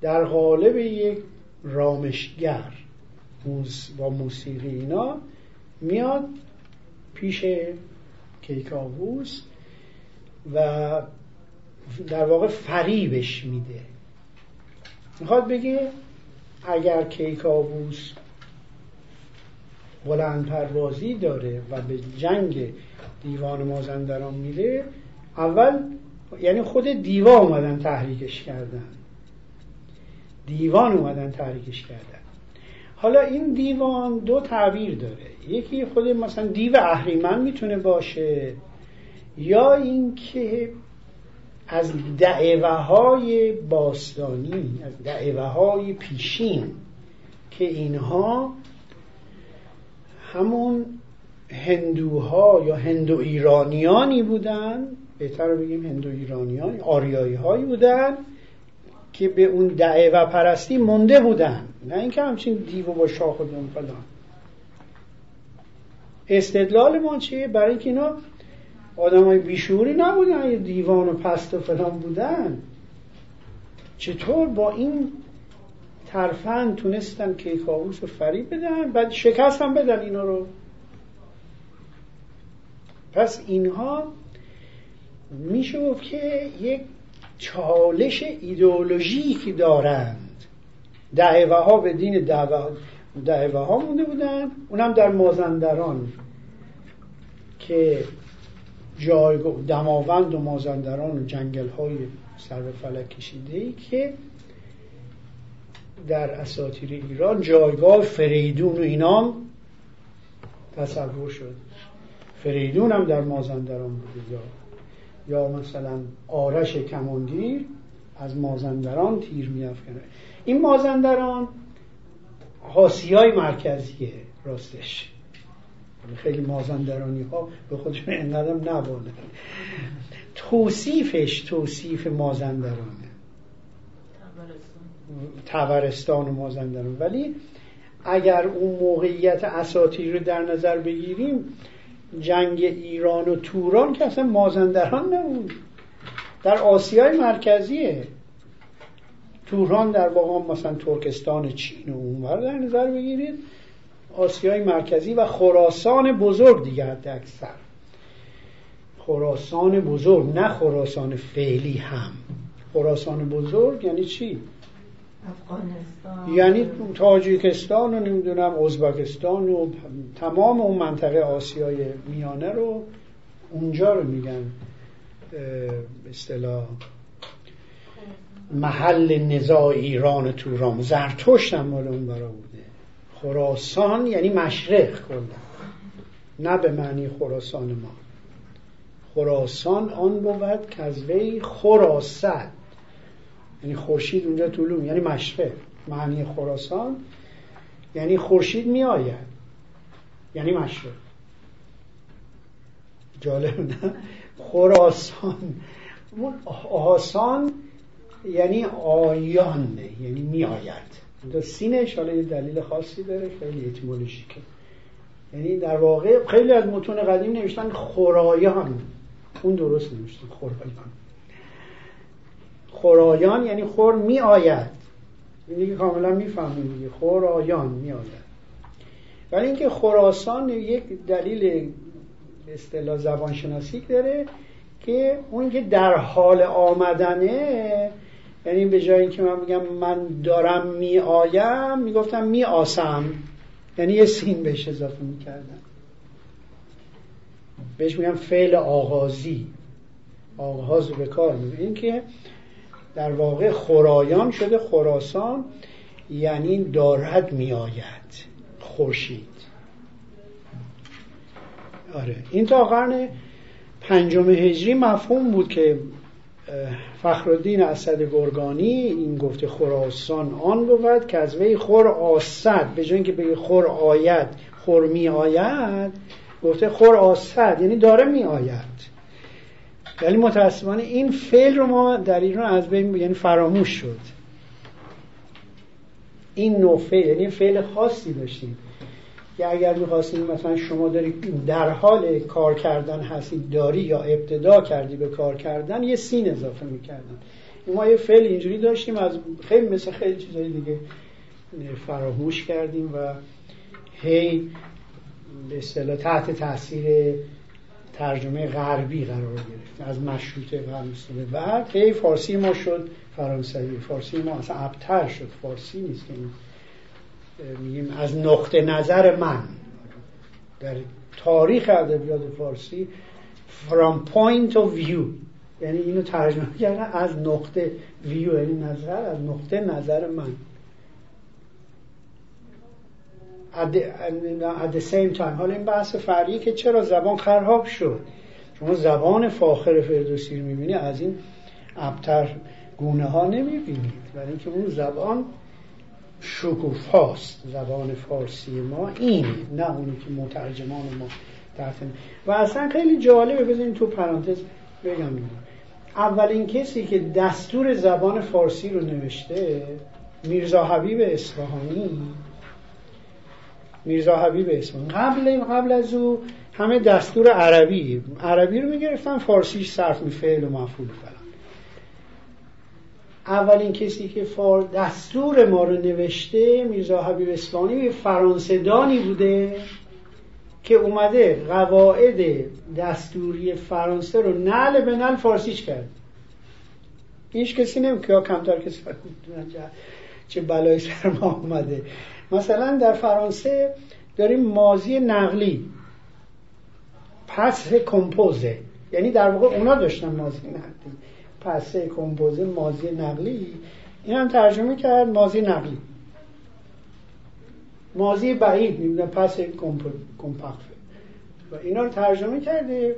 Speaker 2: در قالب یک رامشگر با موسیقی اینا میاد پیش کیکاووس و در واقع فریبش میده. می‌خواد بگه اگر کیکاووس بلند پروازی داره و به جنگ دیوان مازندران میره اول یعنی خود دیوا اومدن تحریکش کردن. دیوان اومدن تحریکش کردن. حالا این دیوان دو تعبیر داره. یکی خود مثلا دیو اهریمن می‌تونه باشه یا اینکه از دعوه های باستانی از دعوه های پیشین که اینها همون هندوها یا هندو ایرانیانی بودن بهتر بگیم هندو ایرانیان آریایی هایی بودن که به اون دعوه پرستی مونده بودن. نه اینکه همچین دیو با شاخ و فلان. استدلال ما چیه؟ برای اینکه اینا آدم های بیشوری نبودن یه دیوان و پست و فلان بودن. چطور با این ترفند تونستن کیکاووس رو فریب بدن؟ بعد شکست هم بدن اینا رو. پس اینها میشه گفت که یک چالش ایدئولوژیکی دارند. دعوه ها به دین دعوه, ها مونده بودن. اونم در مازندران که جایگاه دماوند و مازندران و جنگل های سر به فلک کشیده ای که در اساطیر ایران جایگاه فریدون و اینام تصور شد. فریدون هم در مازندران بوده. یا مثلا آرش کماندیر از مازندران تیر میافکنه. این مازندران حاسیای مرکزیه راستش. خیلی مازندرانی ها به خودشون انقدر نبانه توصیفش توصیف مازندرانه. تبرستان و مازندران. ولی اگر اون موقعیت اساطیر رو در نظر بگیریم جنگ ایران و توران که اصلا مازندران نبود. در آسیای مرکزیه. توران در واقع مثلا ترکستان چین و اونور در نظر بگیرید. آسیای مرکزی و خراسان بزرگ دیگه حد اکثر خراسان بزرگ نه خراسان فعلی هم. خراسان بزرگ یعنی چی؟ یعنی تاجیکستان و نمی‌دونم ازبکستان و تمام اون منطقه آسیای میانه رو اونجا رو میگن اصطلاح محل نزاع ایران توران. زرتشت هم مال اون برا بوده. خراسان یعنی مشرق کلا. نه به معنی خراسان ما. خراسان آن بود کذوی خراسد یعنی خورشید اونجا طولوم یعنی مشرق. معنی خراسان یعنی خورشید می آید یعنی مشرق. جالب نه؟ خراسان. اون آسان یعنی آیان یعنی می آید سینش حالا یه دلیل خاصی داره خیلی که یعنی در واقع خیلی از متون قدیم نوشتن خرایان. اون درست نوشتن خرایان. خرایان یعنی خور می آید این دیگه کاملا می‌فهمیم دیگه. خرایان می آید ولی اینکه خراسان یک دلیل اصطلاح زبانشناسی داره که اون که در حال آمدنه یعنی به جای اینکه من میگم من دارم می آیم می‌گفتم می آسم یعنی یه سین بهش اضافه می‌کردم. بهش میگم فعل آغازی. آغاز به کار این که در واقع خرایان شده خراسان یعنی دارد میآید خورشید. آره. این تا قرن پنجم هجری مفهوم بود که فخرالدین اسد گرگانی این گفته خراسان آن بود که از وی خور آسد به جای اینکه بگه خور آید خور می آید گفته خور آسد یعنی داره می آید ولی متاسفانه این فعل رو ما در ایران از بین یعنی فراموش شد. این نوع فعل یعنی فعل خاصی داشتیم. که اگر می‌خواستیم مثلا شما دارید در حال کار کردن هستید داری یا ابتدا کردی به کار کردن یه سین اضافه می‌کردن. ما یه فعل اینجوری داشتیم از خیلی مثل خیلی چیزای دیگه فراموش کردیم و هی به اصطلاح تحت تاثیر ترجمه غربی قرار گرفت از مشروطه و بعد. هی فارسی ما شد فرانسوی فارسی ما اصلا ابتر شد فارسی نیست. که میگیم از نقطه نظر من. در تاریخ ادبیات فارسی from point of view یعنی اینو ترجمه کردن از نقطه ویو یعنی نظر از نقطه نظر من. At the, at same time. حالا این بحث فرعی که چرا زبان خراب شد؟ شما زبان فاخر فردوسی رو می‌بینی از این ابتر گونه ها نمی‌بینید برای اینکه اون زبان شکوفاست زبان فارسی ما این نه اونی که مترجمان ما تحت و اصلا خیلی جالبه بزنین تو پرانتز بگم. اولین کسی که دستور زبان فارسی رو نوشته میرزا حبیب اصفهانی میرزا حبیب اسم. قبل قبل از او همه دستور عربی عربی رو می‌گرفتن فارسیش صرف می فعل و مفعول فلان. اولین کسی که فار دستور ما رو نوشته میرزا حبیب اسفانی فرانسدانی بوده که اومده قواعد دستوری فرانسه رو نل به نل فارسیش کرد. هیچ کسی نمیگه کمتر کسی چه بلای سر ما اومده. مثلا در فرانسه داریم مازی نقلی. پس کمپوزه. یعنی در واقع اونا داشتن مازی نقلی. پس کمپوزه مازی نقلی. این هم ترجمه کرد مازی نقلی. مازی بعید. می‌بینه پس کمپاکفه و اینا رو ترجمه کرده.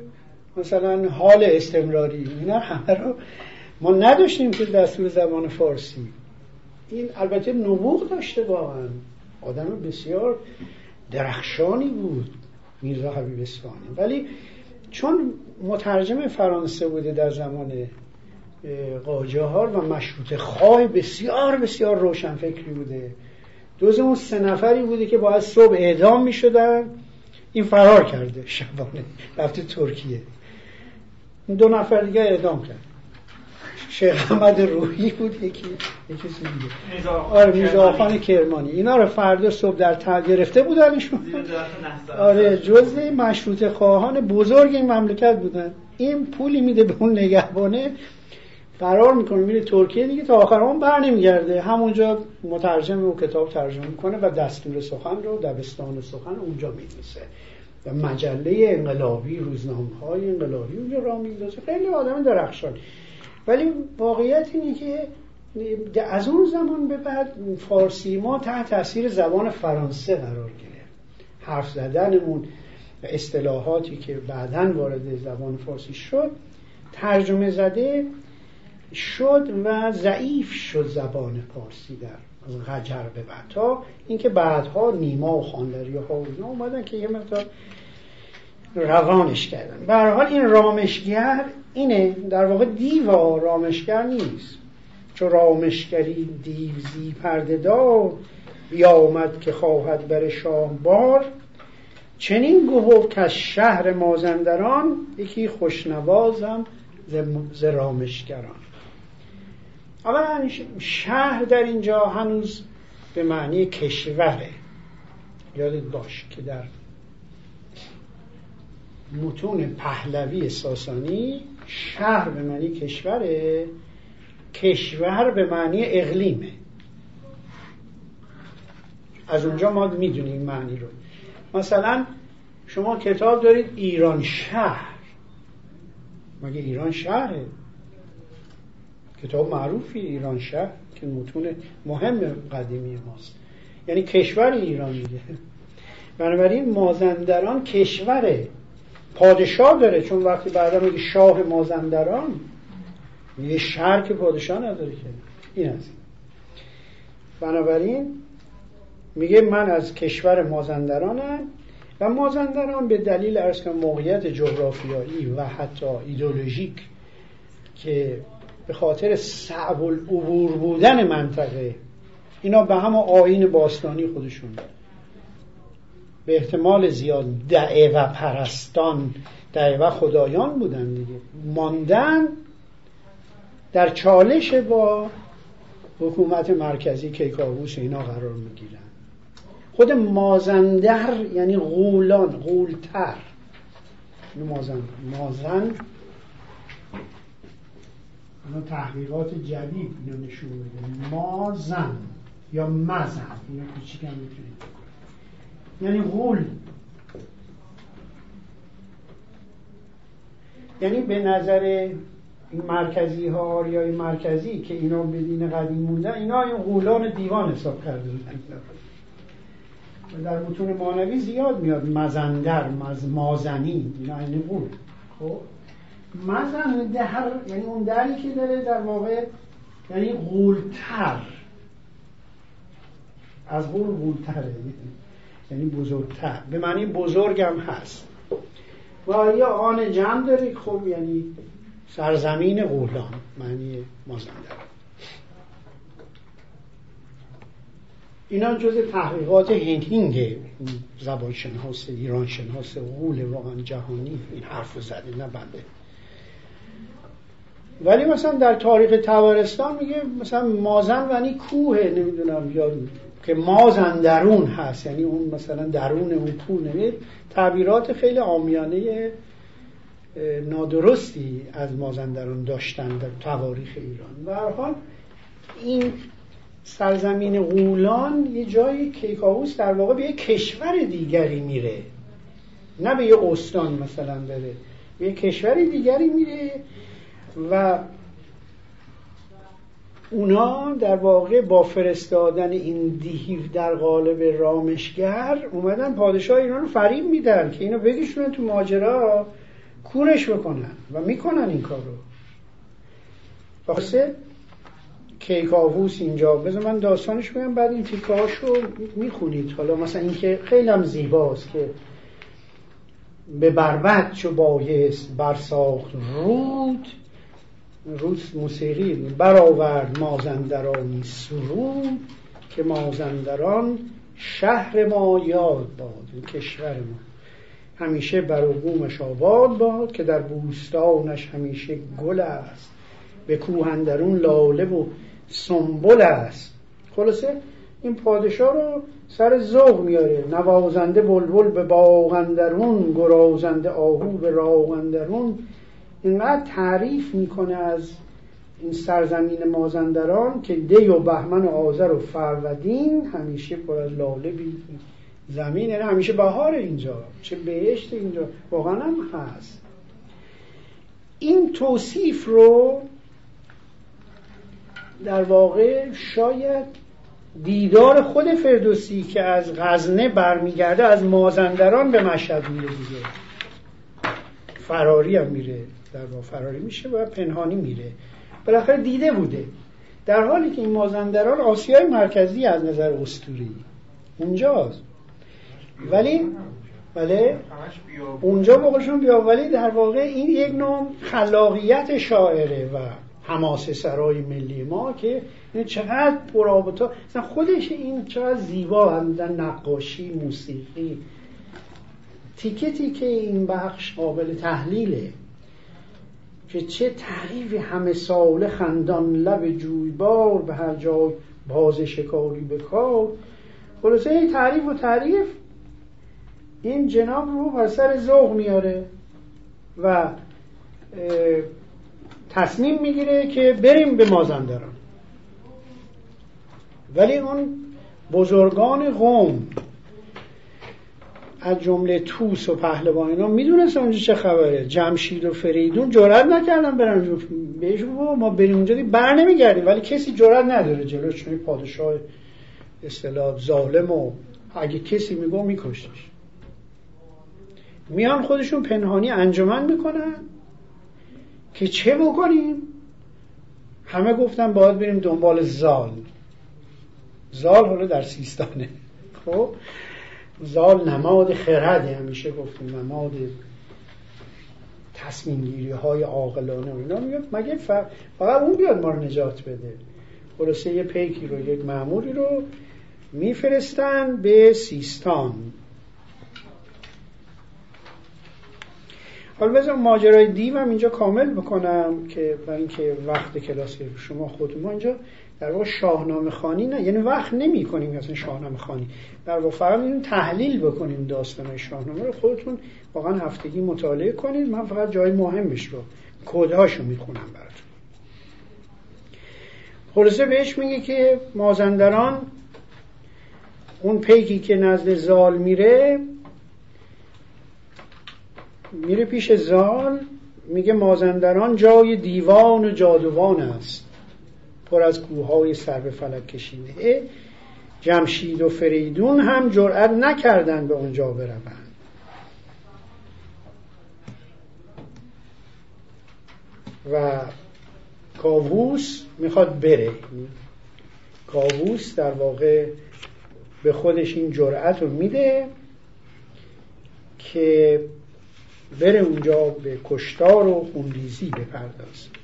Speaker 2: مثلا حال استمراری. اینا همه رو ما نداشتیم که دستور زبان فارسی. این البته نبوغ داشته واقعا. آدم بسیار درخشانی بود میرزا حبیب اسفانی ولی چون مترجم فرانسه بوده در زمان قاجار و مشروط خواه بسیار بسیار روشن فکری بوده دوز اون سه نفری بوده که باید صبح اعدام می شدن این فرار کرده شبانه رفته ترکیه. دو نفر دیگه اعدام کرد. شیخ احمد روحی بود یکی یکی دیگه. آره میرزا خان کرمانی. اینا رو فردا صبح در تا گرفته بودنشون. آره جزء مشروط خواهان بزرگ این مملکت بودن. این پولی میده به اون نگهبانه. فرار می‌کنه میره ترکیه دیگه تا آخر اون بر نمیگرده. همونجا مترجم و کتاب ترجمه می‌کنه و دستور سخن رو دبستان سخن اونجا میدیسه و مجله انقلابی روزنامه های انقلابی اونجا را میندازه. خیلی آدم درخشان. ولی واقعیت اینه که از اون زمان به بعد فارسی ما تحت تاثیر زبان فرانسه قرار گرفت. حرف زدنمون و اصطلاحاتی که بعدا وارد زبان فارسی شد ترجمه زده شد و ضعیف شد زبان فارسی در از غجر به بعد تا اینکه بعدها نیما و خاندری ها و اینا اومدن که یه مقدار روانش کردن. به حال این رامشگر اینه در واقع دیوا رامشگر نیست. چون رامشگری دیوزی پرده دار بیامد که خواهد بر شاه بار. چنین گفت که از شهر مازندران یکی خوشنوازم ز رامشگران. اولا شهر در اینجا هنوز به معنی کشوره. یادت باش که در متون پهلوی ساسانی شهر به معنی کشوره کشور به معنی اقلیمه. از اونجا ما می‌دونیم معنی رو. مثلا شما کتاب دارید ایران شهر. مگه ایران شهره؟ کتاب معروفی ایران شهر که متون مهم قدیمی ماست. یعنی کشور ایران میگه. بنابراین مازندران کشوره. پادشاه داره چون وقتی بعدا میگه شاه مازندران یه شهر که پادشاه نداره که. این از این. بنابراین میگه من از کشور مازندرانم و مازندران به دلیل ارز موقعیت جغرافیایی و حتی ایدولوژیک که به خاطر صعب العبور بودن منطقه اینا به همه آین باستانی خودشون به احتمال زیاد دعه و پرستان دعه و خدایان بودن دیگه. ماندن در چالش با حکومت مرکزی کیکاووس اینا قرار می‌گیرن. خود مازندر یعنی غولان غولتر. مازن مازن اینا تحقیقات جدید اینو نشون میده. مازن یا مزن اینا کوچیک هم می‌تونید یعنی غول. یعنی به نظر این مرکزی ها آریای مرکزی که اینا به دین قدیم موندن اینا این غولان دیوان حساب کرده و در متون مانوی زیاد میاد. مزندر مز مازنی اینا این غول. خب؟ مزن در یعنی اون دری که داره در واقع یعنی غولتر. از غول غولتره. یعنی بزرگتر. به معنی بزرگم هست. و یا آن جمع داره خب یعنی سرزمین غولان معنی مازندران اینا جز تحقیقات هنگینگ زبان شناس ایران شناس غول واقعا جهانی این حرف زده نه بنده. ولی مثلا در تاریخ تبارستان میگه مثلا مازن کوه نمی‌دونم یا که مازندرون هست. یعنی اون مثلا درون اون کوه نمید تعبیرات خیلی آمیانه نادرستی از مازندران داشتن در تواریخ ایران. و هر حال این سرزمین غولان یه جایی کیکاووس در واقع به یه کشور دیگری میره. نه به یه استان مثلا بره. به یه کشور دیگری میره و اونا در واقع با فرستادن این دیو در قالب رامشگر اومدن پادشاه ایران رو فریب میدن که اینو بگیشونن تو ماجرا کورش بکنن و می‌کنن این کار رو. واسه کیکاووس اینجا. بذار من داستانش بگم بعد این تیکاش رو می‌خونید. حالا مثلا اینکه خیلی هم زیباست که به بربد چو بایست برساخت. رود روس موسیقی برآورد مازندرانی سرود که مازندران شهر ما یاد باد کشور ما. همیشه بر بومش آباد باد که در بوستانش همیشه گل است. به کوهندرون لاله و سنبل است. خلاصه این پادشاه رو سر ذوق میاره. نوازنده بلبل به باغندرون گرازنده آهو به راغندرون اینقدر تعریف می‌کنه از این سرزمین مازندران که دی و بهمن و آذر و فرودین همیشه پر از لاله بی زمین یعنی همیشه بهار اینجا چه بهشت اینجا واقعا هم هست. این توصیف رو در واقع شاید دیدار خود فردوسی که از غزنه برمیگرده از مازندران به مشهد میره دیگه فراری هم میره در واقع فراری میشه و پنهانی میره. بالاخره دیده بوده. در حالی که این مازندران آسیای مرکزی از نظر استوری اونجاست. ولی بله. اونجا بقولشون بیا ولی در واقع این یک نوع خلاقیت شاعره و حماسه سرای ملی ما که این چقدر پرابطا خودش این چقدر زیبا هم نقاشی موسیقی تیکه تیکه این بخش قابل تحلیله که چه تعریف همه ساله خندان لب جویبار به هر جای باز شکاری به کار. خلاصه این تعریف و تعریف این جناب رو بر سر ذوق میاره و تصمیم می‌گیره که بریم به مازندران. ولی اون بزرگان قوم از جمله توس و پهلوان اینا می‌دونست اونجا چه خبره. جمشید و فریدون جرئت نکردن برن بهش ما بریم اونجا بر نمیگردیم. ولی کسی جرئت نداره. جلو چون پادشاه اصطلاح ظالم و اگه کسی میگو میکشتش. میان خودشون پنهانی انجمن می‌کنن که چه بکنیم؟ همه گفتن باید بریم دنبال زال. زال حالا در سیستانه. خب؟ زال نماد خرده همیشه گفتیم نماد تصمیم گیری های عاقلانه اینا. میگه مگه فقط اون بیاد ما رو نجات بده. خلاصه یه پیکی رو یک معمولی رو میفرستن به سیستان. حالا بذار ماجرای دیو هم اینجا کامل بکنم که برای اینکه وقت کلاس شما خودتون ما اینجا. در واقع شاهنامه خانی نه. یعنی وقت نمی کنیم مثلا شاهنامه خانی در واقع فقط تحلیل بکنیم داستان شاهنامه رو. خودتون واقعا هفتگی مطالعه کنید. من فقط جای مهمش رو کدهاشو می‌خونم براتون. خلاصه بهش میگه که مازندران اون پیکی که نزد زال میره میره پیش زال میگه مازندران جای دیوان و جادوان است. پر از کوههای سر به فلک کشیده. جمشید و فریدون هم جرأت نکردن به اونجا بروند. و کاووس می‌خواد بره. کاووس در واقع به خودش این جرأت رو میده که بره اونجا به کشتار و خونریزی بپردازه.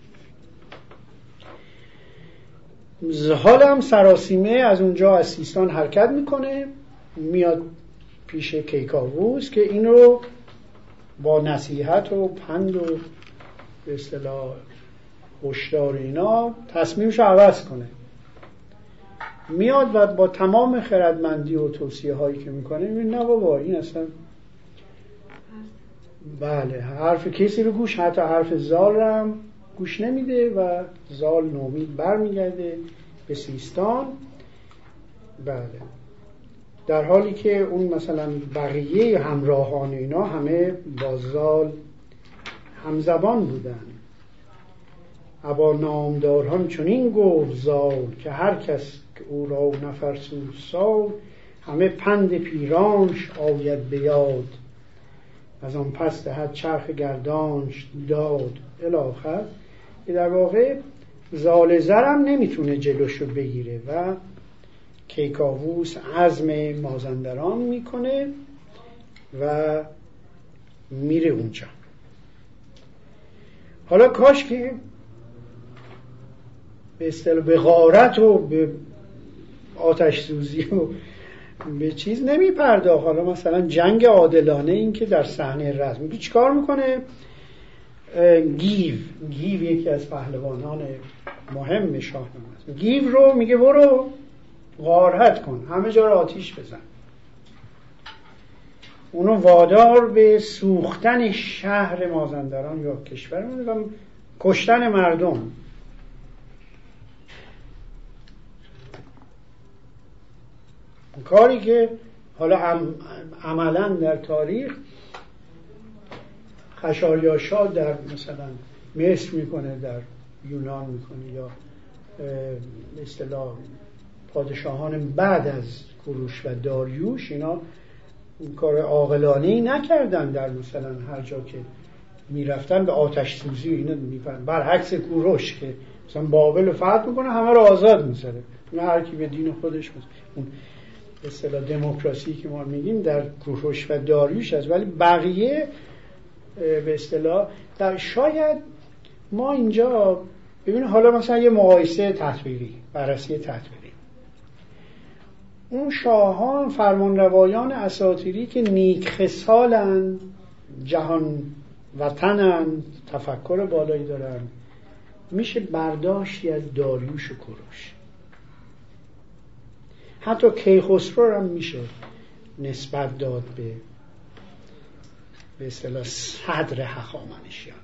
Speaker 2: حال هم سراسیمه از اونجا از سیستان حرکت می‌کنه. میاد پیش کیکاووس که این رو با نصیحت و پند و به اصطلاح هشدار اینا تصمیمش عوض کنه. میاد و با تمام خردمندی و توصیه هایی که می‌کنه می‌بینه نه بابا این اصلا بله حرف کسی رو گوش حتی حرف زال هم گوش نمیده و زال نومید برمیگرده به سیستان. بله. در حالی که اون مثلا بقیه همراهان اینا همه با زال همزبان بودن. ابا نامداران چنین گفت زال که هر کس او را نفرسود سال همه پند پیرانش آید به یاد. از آن پس دهد چرخ گردانش داد. الاخر که در واقع زال زرم نمی‌تونه جلوشو بگیره و کیکاووس عزم مازندران می‌کنه و میره اونجا. حالا کاش که به اصطلاح به غارت و به آتش سوزی و به چیز نمی پرداخت حالا مثلا جنگ عادلانه این که در صحنه رزم. چیکار می‌کنه؟ گیو گیو یکی از پهلوانان مهم شاهنامه است. گیو رو میگه برو غارت کن همه جا رو آتیش بزن. اونو وادار به سوختن شهر مازندران یا کشور و کشتن مردم. کاری که حالا عملا در تاریخ خشایاشا در مثلا مصر می‌کنه در یونان می‌کنه یا اصطلاح پادشاهان بعد از کوروش و داریوش اینا کار عاقلانه نکردن در مثلا هر جا که می‌رفتن به آتش سوزی اینا میفرن برعکس کوروش که مثلا بابل فتح می‌کنه همه رو آزاد می‌ذاره هر کی به دین خودش مثلا. اون اصطلاح دموکراسی که ما میگیم در کوروش و داریوش است ولی بقیه به اصطلاح. در شاید ما اینجا ببینید حالا مثلا یه مقایسه تطبیقی بررسی تطبیقی اون شاهان فرمانروایان اساطیری که نیک خسالن جهان وطنن تفکر بالایی دارن میشه برداشتی از داریوش و کروش حتی کیخسرو هم میشه نسبت داد به به اصطلاح صدر هخامنشیان.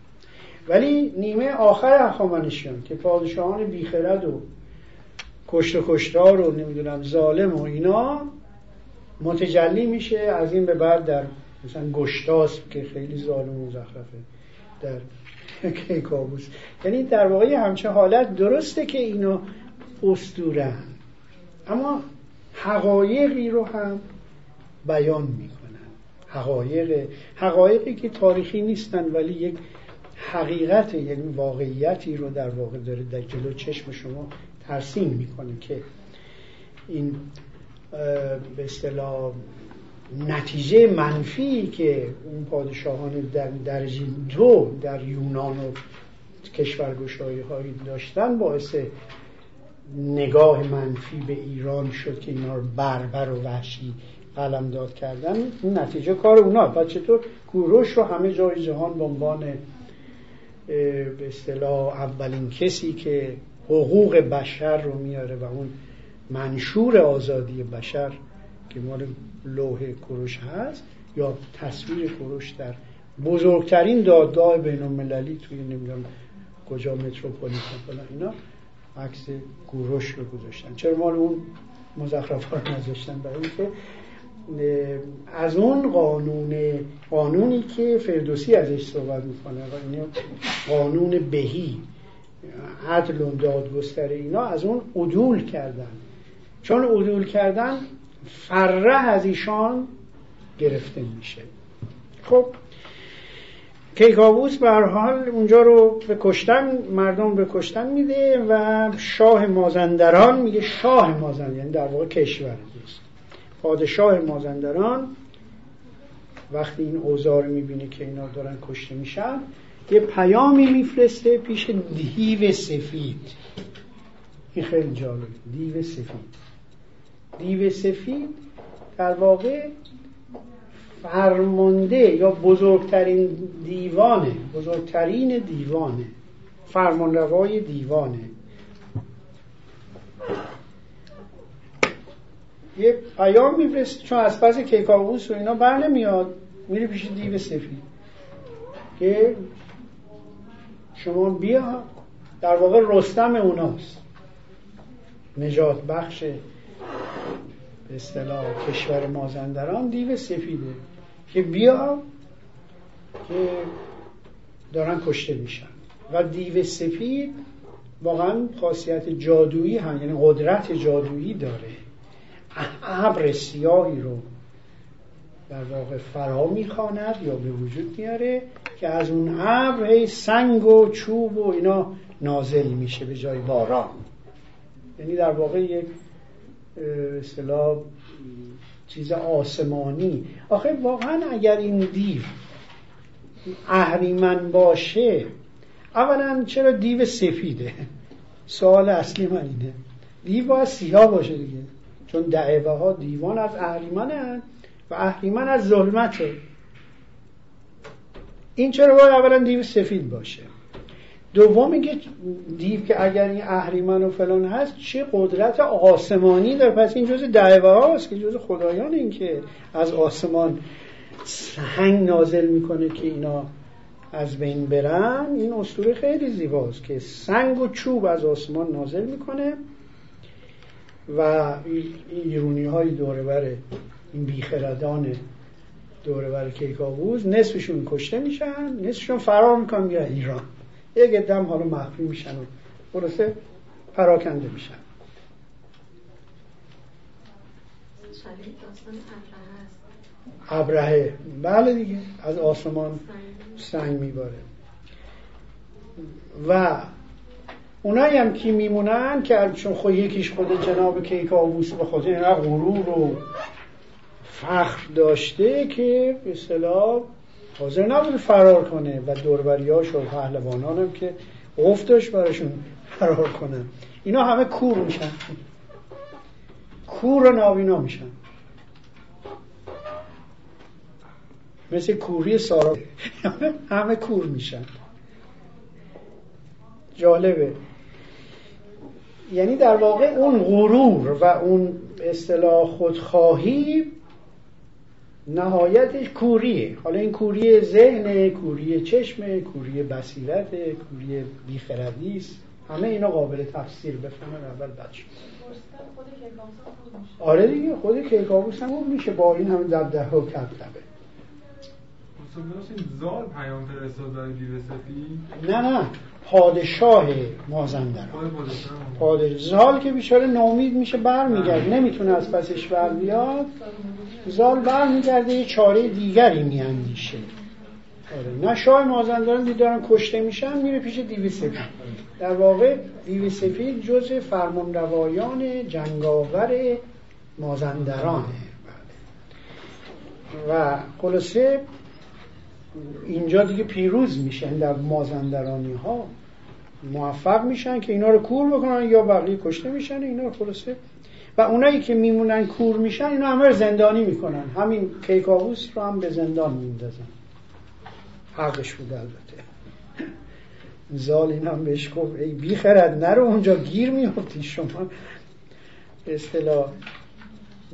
Speaker 2: ولی نیمه آخر هخامنشیان که پادشاهان بیخرد و کشت و کشتار و نمی‌دونم ظالم و اینا متجلی میشه. از این به بعد در مثلا گشتاس که خیلی ظالم و مزخرفه در کیکاووس یعنی در واقع همچه حالت. درسته که اینا استورن اما حقایقی رو هم بیان می‌کنن حقایق حقایقی که تاریخی نیستن ولی یک حقیقت یعنی واقعیتی رو در واقع داره در جلو چشم شما ترسیم می‌کنه که این به اصطلاح نتیجه منفی که اون پادشاهان در درجه دو در یونان و کشورگشایی هایی داشتن باعث نگاه منفی به ایران شد که اینا رو بربر و وحشی قلم داد کردن اون نتیجه کار اونا. و چطور؟ کوروش رو همه جای جهان به عنوان به اصطلاح اولین کسی که حقوق بشر رو میاره و اون منشور آزادی بشر که مال لوح کروش هست یا تصویر کروش در بزرگترین دادگاه بین المللی توی نمی‌دونم کجا متروپولیتن فلان اینا عکس گوروش رو گذاشتن. چرا مال اون مزخرف ها رو نذاشتن؟ برای اینکه از اون قانون قانونی که فردوسی ازش صحبت می‌کنه قانون بهی عدل و دادگستر اینا از اون عدول کردن. چون عدول کردن فره از ایشان گرفته میشه. خب کیکاووس به حال اونجا رو به کشتن مردم به کشتن میده و شاه مازندران میگه شاه مازندران یعنی در واقع کشور. پادشاه مازندران وقتی این اوزار می‌بینه که اینا دارن کشته میشن یه پیامی میفرسته پیش دیو سفید. این خیلی جالب دیو سفید. دیو سفید در واقع فرمانده یا بزرگترین دیوانه. بزرگترین دیوانه. فرمانروای دیوانه. یه پیام میفرست چون از پس کیکاووس و اینا بر نمیاد میره پیش دیو سفید. که شما بیا در واقع رستم اوناست. نجات بخش به اصطلاح کشور مازندران دیو سفیده. که بیا که دارن کشته میشن. و دیو سفید واقعا خاصیت جادویی هم یعنی قدرت جادویی داره. ابر سیاهی رو در واقع فرا می‌خواند یا به وجود میاره که از اون ابر سنگ و چوب و اینا نازل میشه به جای باران. یعنی در واقع یک اصطلاح چیز آسمانی. آخه واقعا اگر این دیو اهریمن باشه اولا چرا دیو سفیده؟ سوال اصلی من اینه. دیو باید سیاه باشه دیگه. چون دعوه ها دیوان از اهریمن و اهریمن از ظلمته. این چرا باید اولا دیو سفید باشه؟ دوم میگه دیو که اگر این اهریمن و فلان هست چه قدرت آسمانی داره؟ پس این جز دعوه هاست که جز خدایان این که از آسمان سنگ نازل می‌کنه که اینا از بین برن. این اسطوره خیلی زیباست که سنگ و چوب از آسمان نازل می‌کنه. و این ایرونی های دوره این بیخردان دوره بر کیکاووز نصفشون کشته میشن نصفشون فرار می‌کنن میرن ایران. یک دم حالا مخفی میشن و خلاصه پراکنده میشن. ابرهه بله دیگه از آسمان سنگ میباره. و اونایی هم که میمونن که چون خود یکیش خود جناب کیکاووس به خاطر اینقدر غرور و فخر داشته که به اصطلاح حاضر نبود فرار کنه و دوربریاش و پهلوانان هم که گفتش براشون فرار کنن اینا همه کور میشن. کور و نابینا میشن. مثل کوری سارا. همه کور میشن. جالبه. یعنی در واقع اون غرور و اون اصطلاح خودخواهی نهایتش کوریه. حالا این کوری ذهن کوری چشم کوری بصیرت کوری بیخردی است همه اینا قابل تفسیر بفهمن اول بچه آره دیگه خود کیکاووس هم میشه با این همه دبده و کبتبه
Speaker 4: زال پیام فرستاد
Speaker 2: نه نه. پادشاه مازندران. پادشاه. زال که بیچاره نومید میشه برمیگرد نمی‌تونه از پسش بر بیاد. زال برمیگرده یه چاره دیگری میاندیشه. آره. نه شاه مازندران دیدارن کشته میشن میره پیش دیوی سفید در واقع دیوی سفید جز فرمان روایان جنگاور مازندرانه. و خلاصه اینجا دیگه پیروز میشن در مازندرانی ها موفق میشن که اینا رو کور بکنن یا بقیه کشته میشن اینا خلاصه. و اونایی که میمونن کور میشن اینا همه زندانی می‌کنن. همین کیکاووس رو هم به زندان میندازن. حقش بود البته. زال هم بهش گفت ای بیخرد نرو اونجا گیر میافتی شما. به اصطلاح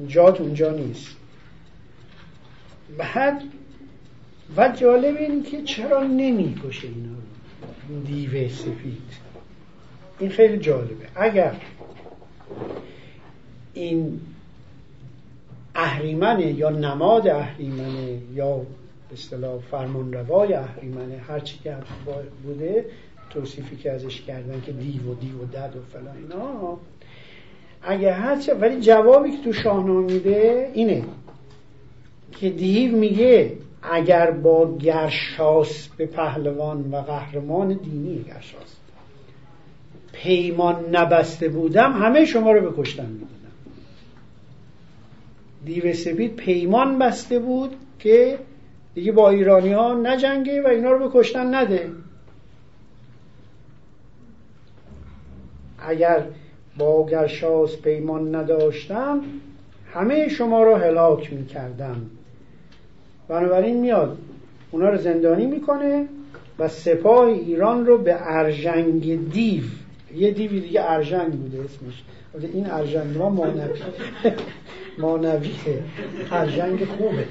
Speaker 2: جات اونجا نیست. بعد و جالب این که چرا نمی‌کشه اینا رو؟ دیوه سفید. این خیلی جالبه. اگر این اهریمنه یا نماد اهریمنه یا به اصطلاح فرمانروای اهریمنه هرچی که بوده توصیفی که ازش کردن که دیو و دیو و دد و فلان اینا اگه هرچه ولی جوابی که تو شاهنامه میده اینه که دیو میگه اگر با گرشاس به پهلوان و قهرمان دینی گرشاس. پیمان نبسته بودم همه شما رو به کشتن دیو سپید پیمان بسته بود که دیگه با ایرانی ها نجنگه و اینا رو به نده. اگر با گرشاس پیمان نداشتم همه شما رو هلاک می‌کردم. بنابراین میاد اونا رو زندانی می‌کنه و سپاه ایران رو به ارژنگ دیو یه دیوی دیگه ارژنگ بوده اسمش. این ارژنگ ما مانوی مانویه ارژنگ خوبه.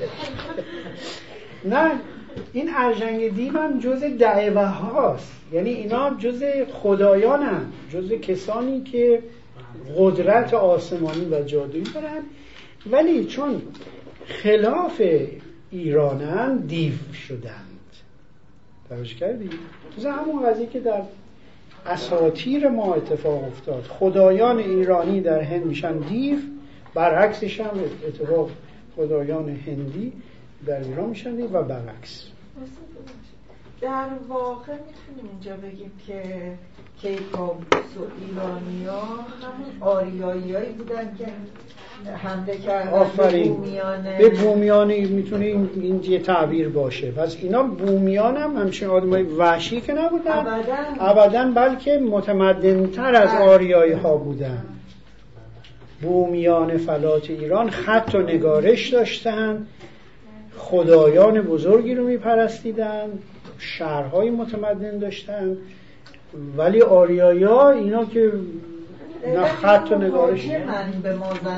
Speaker 2: نه این ارژنگ دیو هم جز دعوه هاست. یعنی اینا جز خدایان هم جز کسانی که قدرت آسمانی و جادویی دارن. ولی چون خلاف ایرانن دیو شدند. توجه کردی؟ مثلا همون قضیه که در اساتیر ما اتفاق افتاد. خدایان ایرانی در هند میشن دیو برعکسش هم اتفاق خدایان هندی در ایران میشن و برعکس.
Speaker 5: در واقع می‌تونیم اینجا بگیم که کیکاووس و ایرانی ها همون آریایی هایی بودن که حمله کردن به بومیان.
Speaker 2: به بومیان می‌تونه این, این یه تعبیر باشه. پس اینا بومیان هم همچین آدمای وحشی که نبودن. ابدا. بلکه متمدنتر از بله. آریایی ها بودن. بومیان فلات ایران خط و نگارش داشتن. خدایان بزرگی رو میپرستیدن. شهرهای متمدن داشتن ولی آریایا اینا که نه خط و نگارش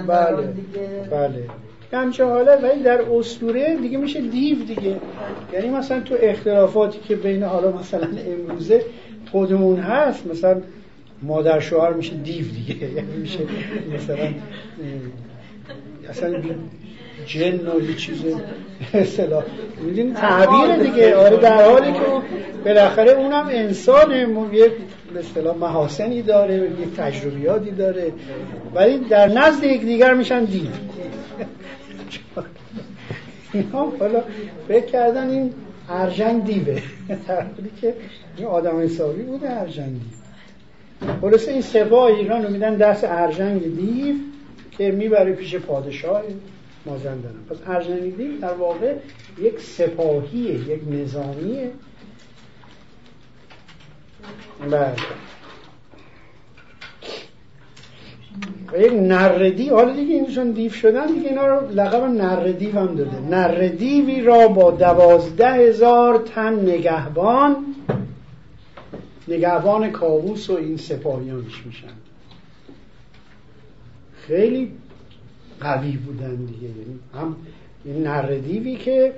Speaker 2: بله بله. همچه حالا ولی در اسطوره دیگه میشه دیو دیگه. یعنی مثلا تو اختلافاتی که بین حالا مثلا امروزه خودمون هست مثلا مادر شوهر میشه دیو دیگه. یعنی میشه مثلا اصلا جن و یه چیز اصطلاح. میدین تعبیر دیگه. آره در حالی که بالاخره اونم انسانه. یه به اصطلاح محاسنی داره یک تجربیاتی داره. ولی در نزد یک دیگر میشن دید اینا حالا فکر کردن این ارجنگ دیوه. در که این آدم حسابی بوده ارجنگ دیو. خلاصه این سپاه ایران رو میدن دست ارجنگ دیو که می‌بره پیش پادشاه. مازندران. پس ارجنگ دیو در واقع یک سپاهیه یک نظامیه. بله. و یک نردی حالا دیگه اینشون دیو شدن دیگه اینا رو لقب نردیو هم داده. نردیوی را با دوازده هزار تن نگهبان نگهبان کاووس و این سپاهیانش میشن. خیلی قوی بودن دیگه. یعنی هم این نردیوی که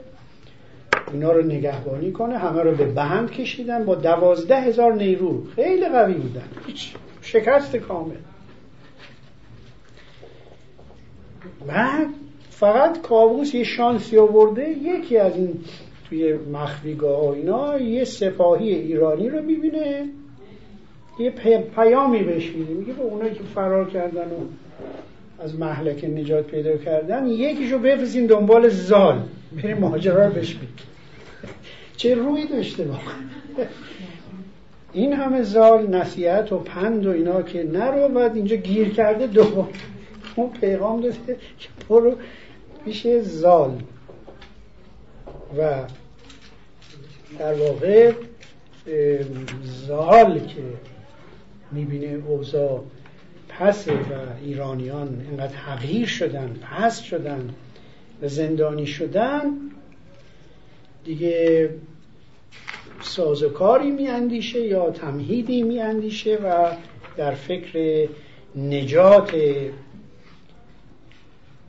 Speaker 2: اینا رو نگهبانی کنه همه رو به بند کشیدن با دوازده هزار نیرو. خیلی قوی بودن. هیچ شکست کامل. بعد فقط کابوس یه شانسی آورده یکی از این توی مخفیگاه اینا یه سپاهی ایرانی رو می‌بینه. یه پیامی بهش میده. میگه به اونایی که فرار کردن و از محلک نجات پیدا کردن یکیشو بفرستین دنبال زال. بریم ماجرا رو بهش چه روی داشته واقعا. این همه زال نصیحت و پند و اینا که نرو بعد اینجا گیر کرده دوباره اون پیغام داده که برو پیش زال. و در واقع زال که می‌بینه اوضاع پسه و ایرانیان اینقدر حقیر شدن پس شدن و زندانی شدن دیگه سازوکاری میاندیشه یا تمهیدی میاندیشه و در فکر نجات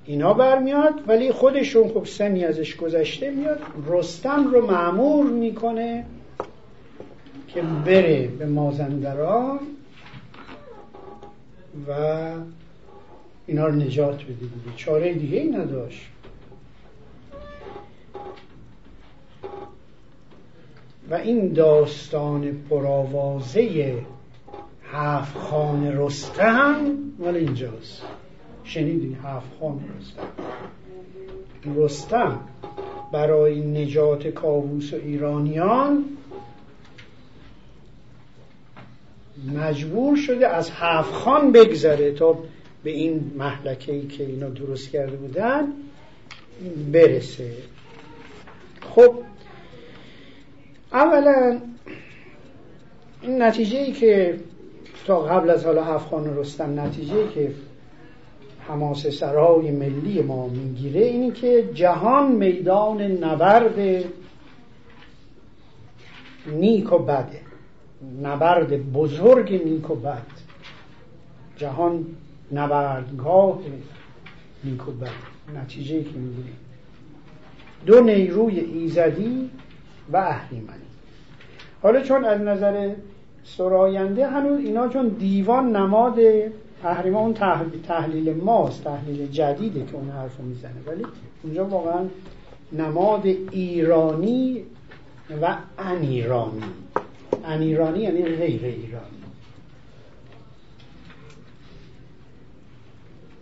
Speaker 2: اینا برمیاد. ولی خودشون خب سنی ازش گذشته میاد رستم رو معمور می‌کنه که بره به مازندران. و اینا رو نجات بده دیگه. چاره دیگه ای نداشت. و این داستان پرآوازه هفت خان رستم مال اینجاست. شنیدین هفت خان رستم؟ رستم برای نجات کاووس و ایرانیان مجبور شده از هفت خان بگذره تا به این محلکه ای که اینا درست کرده بودن برسه. خب اولا این نتیجه ای که تا قبل از حالا افغان رستم نتیجه ای که حماس سرای ملی ما می‌گیره اینی که جهان میدان نبرد نیک و بده. نبرد بزرگ نیک و بد. جهان نبردگاه نیک و بد. نتیجه که می‌گیریم دو نیروی ایزدی و اهریمنی. حالا چون از نظر سراینده هنوز اینا چون دیوان نماد اهریمن اون تحلیل ماست تحلیل جدیده که اون حرف می‌زنه. ولی اونجا واقعا نماد ایرانی و انیرانی انیرانی یعنی غیر ایرانی.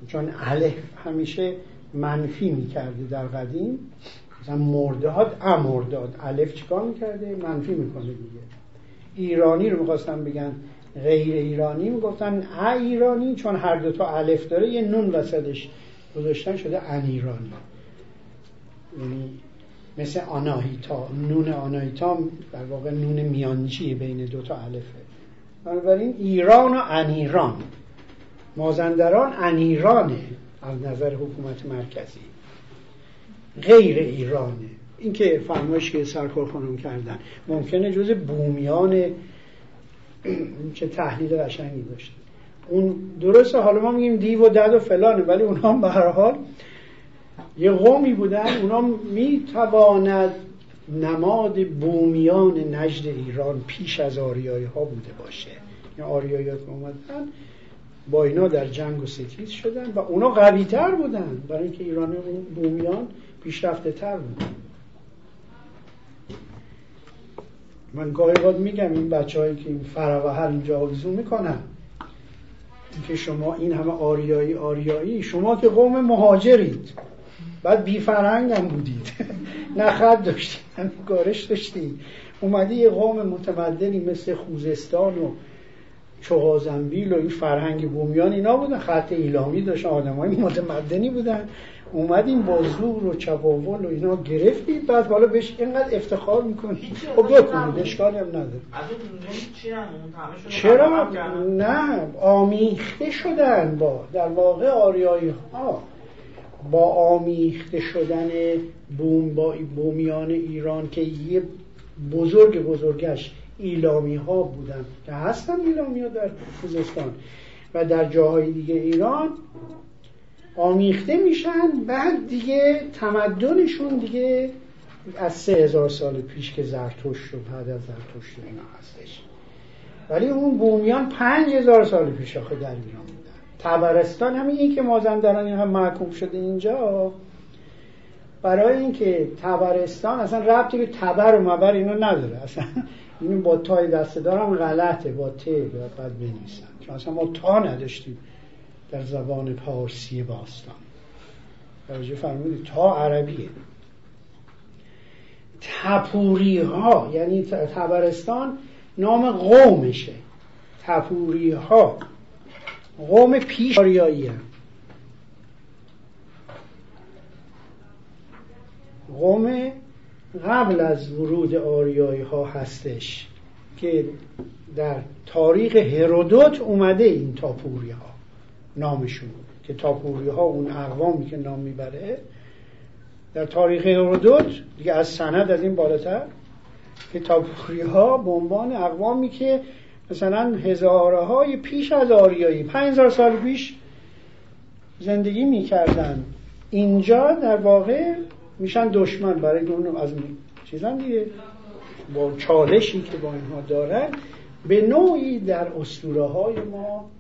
Speaker 2: چون الف همیشه منفی می‌کرده در قدیم مثلا مرداد امرداد الف چیکار می‌کرده؟ منفی می‌کنه دیگه. ایرانی رو می‌خواستن بگن غیر ایرانی می‌گفتن ا ایرانی چون هر دوتا الف داره یه نون وسطش گذاشتن شده ان ایرانی. یعنی مثل آناهیتا نون آناهیتا در واقع نون میانجی بین دوتا الفه. بنابراین ایران و انیران. مازندران انیرانه از نظر حکومت مرکزی. غیر ایرانه. این که فرمایش که سرکار خانم کردن. ممکنه جز بومیان چه تحلیل قشنگی داشته. اون درسته حالا ما میگیم دیو و دد و فلانه ولی اونها به هر حال یه قومی بودن اونا می‌تواند نماد بومیان نجد ایران پیش از آریایی ها بوده باشه. یا آریایی ها اومدن با اینا در جنگ و ستیز شدن و اونا قوی تر بودن برای اینکه ایران بومیان پیشرفته تر بودن من گاهی باید میگم این بچه هایی که این فراوهر اینجا آویزون می‌کنن که شما این همه آریایی آریایی شما که قوم مهاجرید. بعد بی فرهنگ هم بودید نه خط داشتید گارش داشتید اومدی یه قوم متمدنی مثل خوزستان و چغازنبیل و این فرهنگ بومیان اینا بودن. خط ایلامی داشتن آدم های متمدنی بودن. اومدیم با زور و چپاول و اینا گرفتید بعد حالا بهش اینقدر افتخار می‌کنید خب بکنید اشکالی هم نداره. چرا؟ نه آمیخته شدن با در واقع آریایی ها با آمیخته شدن بوم با بومیان ایران که یه بزرگ بزرگش ایلامی ها بودن. که هستن ایلامی ها در خوزستان. و در جاهای دیگه ایران آمیخته میشن بعد دیگه تمدنشون دیگه از سه هزار سال پیش که زرتشت و بعد از زرتشت اینا هستش. ولی اون بومیان پنج هزار سال پیش آخه در ایران. تبرستان همین این که مازندران هم محکوم شده اینجا برای اینکه تبرستان اصلا ربطی به تبر و مبر اینا نداره. اصلا اینو با تای دسته دارم غلطه با ت باید بنویسن چون اصلا ما تا نداشتیم در زبان پارسی باستان. توجه فرمودید تا عربیه. تپوری ها یعنی تبرستان نام قومشه. تپوری ها قوم پیش آریایی قوم قبل از ورود آریایی ها هستش که در تاریخ هرودوت اومده این تاپوری ها نامشون که تاپوری ها اون اقوامی که نام می‌بره. در تاریخ هرودوت دیگه از سند از این بالاتر که تاپوری ها به عنوان اقوامی که مثلا هزاره های پیش از آریایی پنج سال پیش زندگی می‌کردن. اینجا در واقع میشن دشمن برای اون از چیزان دیگه. با چالشی که با اینها دارن به نوعی در اسطوره های ما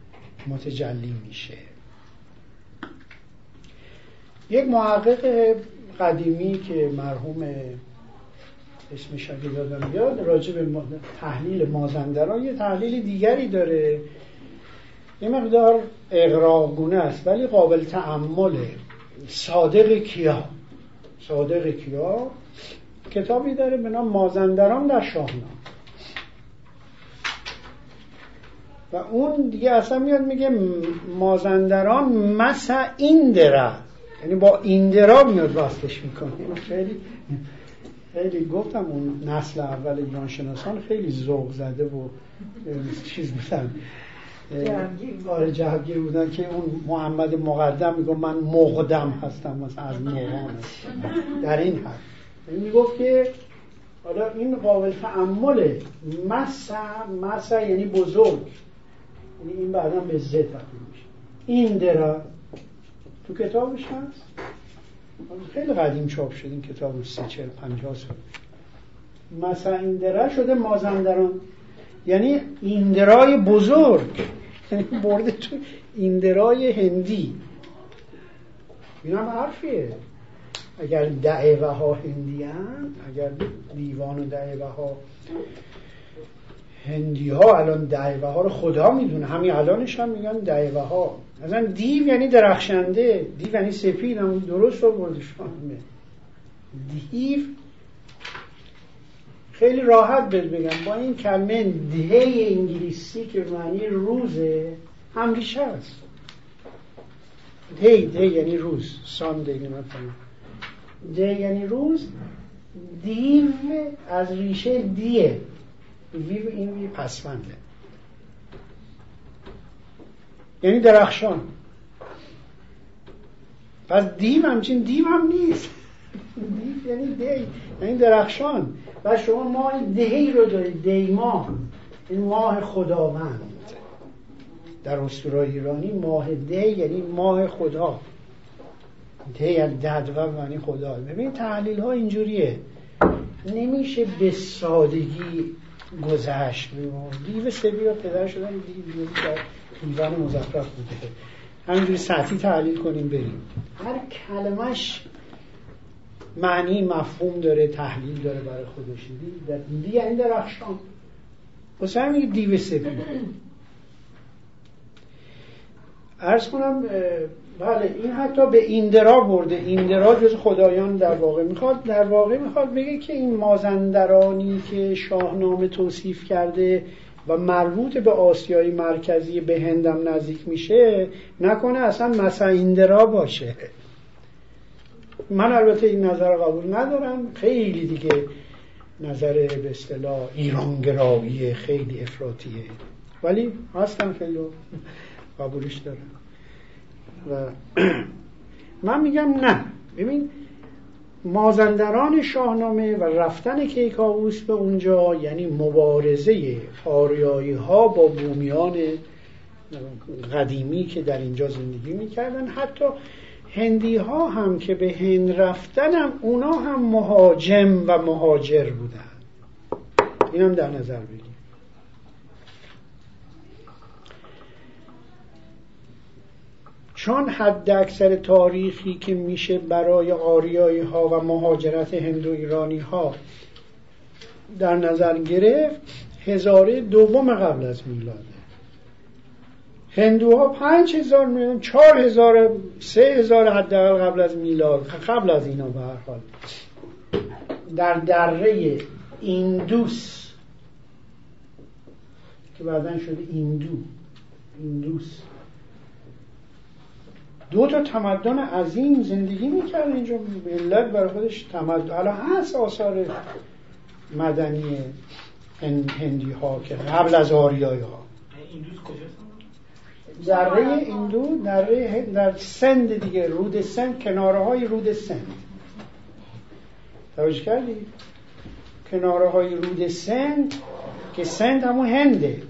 Speaker 2: متجلی میشه. یک محقق قدیمی که مرحوم اسمش اگه یادم بیاد راجع به تحلیل مازندران یه تحلیل دیگری داره. یه مقدار اقراقونه است ولی قابل تعمله صادق کیا؟ صادق کیا؟ کتابی داره به نام مازندران در شاهنامه. و اون دیگه اصلا میاد میگه مازندران مسا ایندرا. یعنی با ایندرا میاد وصلش می‌کنه. خیلی خیلی گفتم اون نسل اول ایران شناسان خیلی ذوق زده و چیز بودن. آره جهگیر بودن که اون محمد مقدم میگه من مقدم هستم مثلا از مقام. در این حد. می‌گفت که حالا این قابل تعمله مسا مسا یعنی بزرگ. یعنی این بعدا به زد میشه. این درا تو کتابش هست؟ خیلی قدیم چاپ شد این کتاب سی چل پنجاه سال. مسا این درا شده مازندران. یعنی ایندرای بزرگ. یعنی برده تو ایندرای هندی. این هم حرفیه. اگر دعوه ها هندی هم اگر دیوان و دعوه ها هندی ها الان دعوه ها رو خدا می‌دونه. همین الانش هم میگن دعوه ها مثلا دیو یعنی درخشنده دیو یعنی سپید هم درست رو دیو خیلی راحت بهت بگم. با این کلمه دی انگلیسی که معنی روزه هم ریشه است. دی دی یعنی روز. ساندی مثلا دی یعنی روز. دیو از ریشه دیه. ویو این پسمنده یعنی درخشان. پس دیو همچین دیو هم نیست. دیو یعنی دی یعنی درخشان. و شما ماه دهی رو دارید دی ماه. این ماه خداوند. در اسطورای ایرانی ماه ده یعنی ماه خدا. ده یعنی ددو معنی خدا. ببین تحلیل ها اینجوریه. نمیشه به سادگی گذشت. دیو سبی پدر شدن دیو. دیوان مزخرف بوده. همینجوری سطحی تحلیل کنیم بریم. هر کلمش معنی مفهوم داره تحلیل داره برای خودش. در دی یعنی درخشان. واسه همین دیو سپید ارز کنم بله این حتی به ایندرا برده. ایندرا جز خدایان در واقع می‌خواد در واقع می‌خواد بگه که این مازندرانی که شاهنامه توصیف کرده و مربوط به آسیای مرکزی به هندم نزدیک میشه نکنه اصلا مسا ایندرا باشه. من البته این نظر قبول ندارم. خیلی دیگه نظر به اصطلاح ایرانگرایی خیلی افراطیه. ولی هستم خیلی قبولش دارم. و من میگم نه. ببین مازندران شاهنامه و رفتن کیکاووس به اونجا یعنی مبارزه آریایی ها با بومیان قدیمی که در اینجا زندگی می‌کردن. حتی هندی ها هم که به هند رفتن هم اونا هم مهاجم و مهاجر بودن. این هم در نظر بگیر چون حد اکثر تاریخی که میشه برای آریایی ها و مهاجرت هندو ایرانی ها در نظر گرفت هزاره دوم قبل از میلاده. هندوها پنج هزار میلیون چهار هزار سه هزار حداقل قبل از میلاد قبل از اینا به هر حال. در دره ایندوس که بعدا شده ایندو ایندوس. دو تا تمدن عظیم زندگی می‌کرد اینجا. ملت برای خودش تمدن. حالا هست آثار مدنی هندی ها که قبل از آریایی ها دره ایندو دره در سند دیگه رود سند کناره های رود سند. توجه کردی؟ کناره های رود سند که سند همون هنده.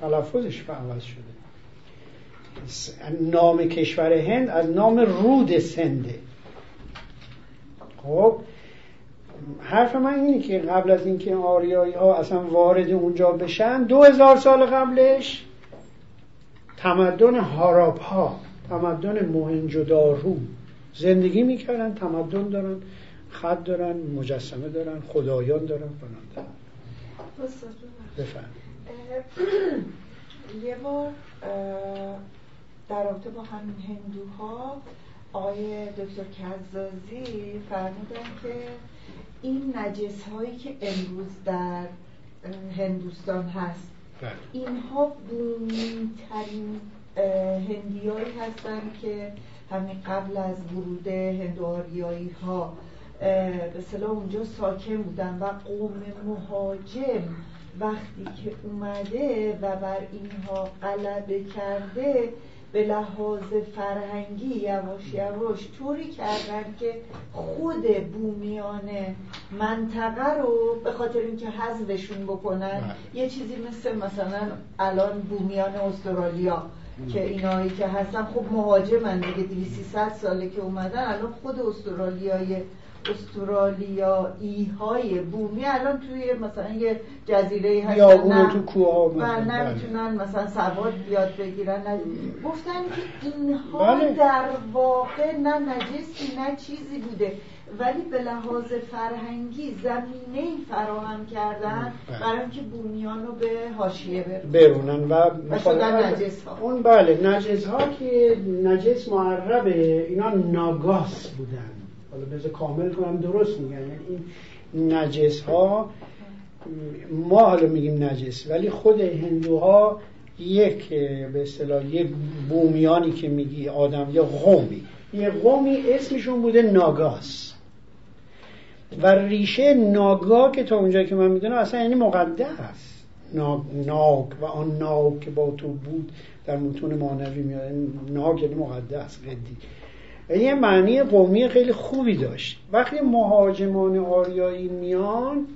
Speaker 2: تلفظش به عوض شده. نام کشور هند از نام رود سنده خب حرف من اینه که قبل از اینکه آریایی ها اصلا وارد اونجا بشن دو هزار سال قبلش تمدن هاراب ها تمدن موهنجودارو زندگی می‌کردن تمدن دارن خط دارن مجسمه دارن خدایان دارن فلان
Speaker 5: بفهم یه بار در رابطه با همین هندوها آقای دکتر کزازی فرمودن که این نجس هایی که امروز در هندوستان هست بله. اینها ترین هندیایی هستن که همین قبل از ورود هندواریایی ها به صلاح اونجا ساکن بودن و قوم مهاجم وقتی که اومده و بر اینها غلبه کرده به لحاظ فرهنگی یواش یواش طوری کردن که خود بومیان منطقه رو به خاطر اینکه حذفشون بکنن
Speaker 2: بله.
Speaker 5: یه چیزی مثل مثلا الان بومیان استرالیا که اینایی که هستن خب مهاجمن دیگه 200 ساله که اومدن الان خود استرالیای استرالیایی های بومی الان توی مثلا یه جزیره هستن
Speaker 2: بیابون
Speaker 5: نه-
Speaker 2: تو کوه ها
Speaker 5: و
Speaker 2: مثلا.
Speaker 5: نمی‌تونن مثلا سواد بیاد بگیرن گفتن که اینها
Speaker 2: بله.
Speaker 5: در واقع نه نجسی نه چیزی بوده ولی به لحاظ فرهنگی زمینه فراهم کردن
Speaker 2: بله.
Speaker 5: برای اینکه بومیان رو به حاشیه
Speaker 2: برونن و
Speaker 5: نجس ها.
Speaker 2: اون بله نجس ها که نجس معربه اینا ناگاس بودن حالا بذار کامل کنم درست میگن یعنی این نجس ها ما حالا میگیم نجس ولی خود هندوها یک به اصطلاح یک بومیانی که میگی آدم یا قومی. یه قومی اسمشون بوده ناگاس. و ریشه ناگا که تا اونجایی که من می‌دونم اصلا یعنی مقدس. ناگ, ناگ و آن ناگ که با تو بود در متون مانوی میاد. ناگ یعنی مقدس قدی. یه معنی قومی خیلی خوبی داشت. وقتی مهاجمان آریایی میان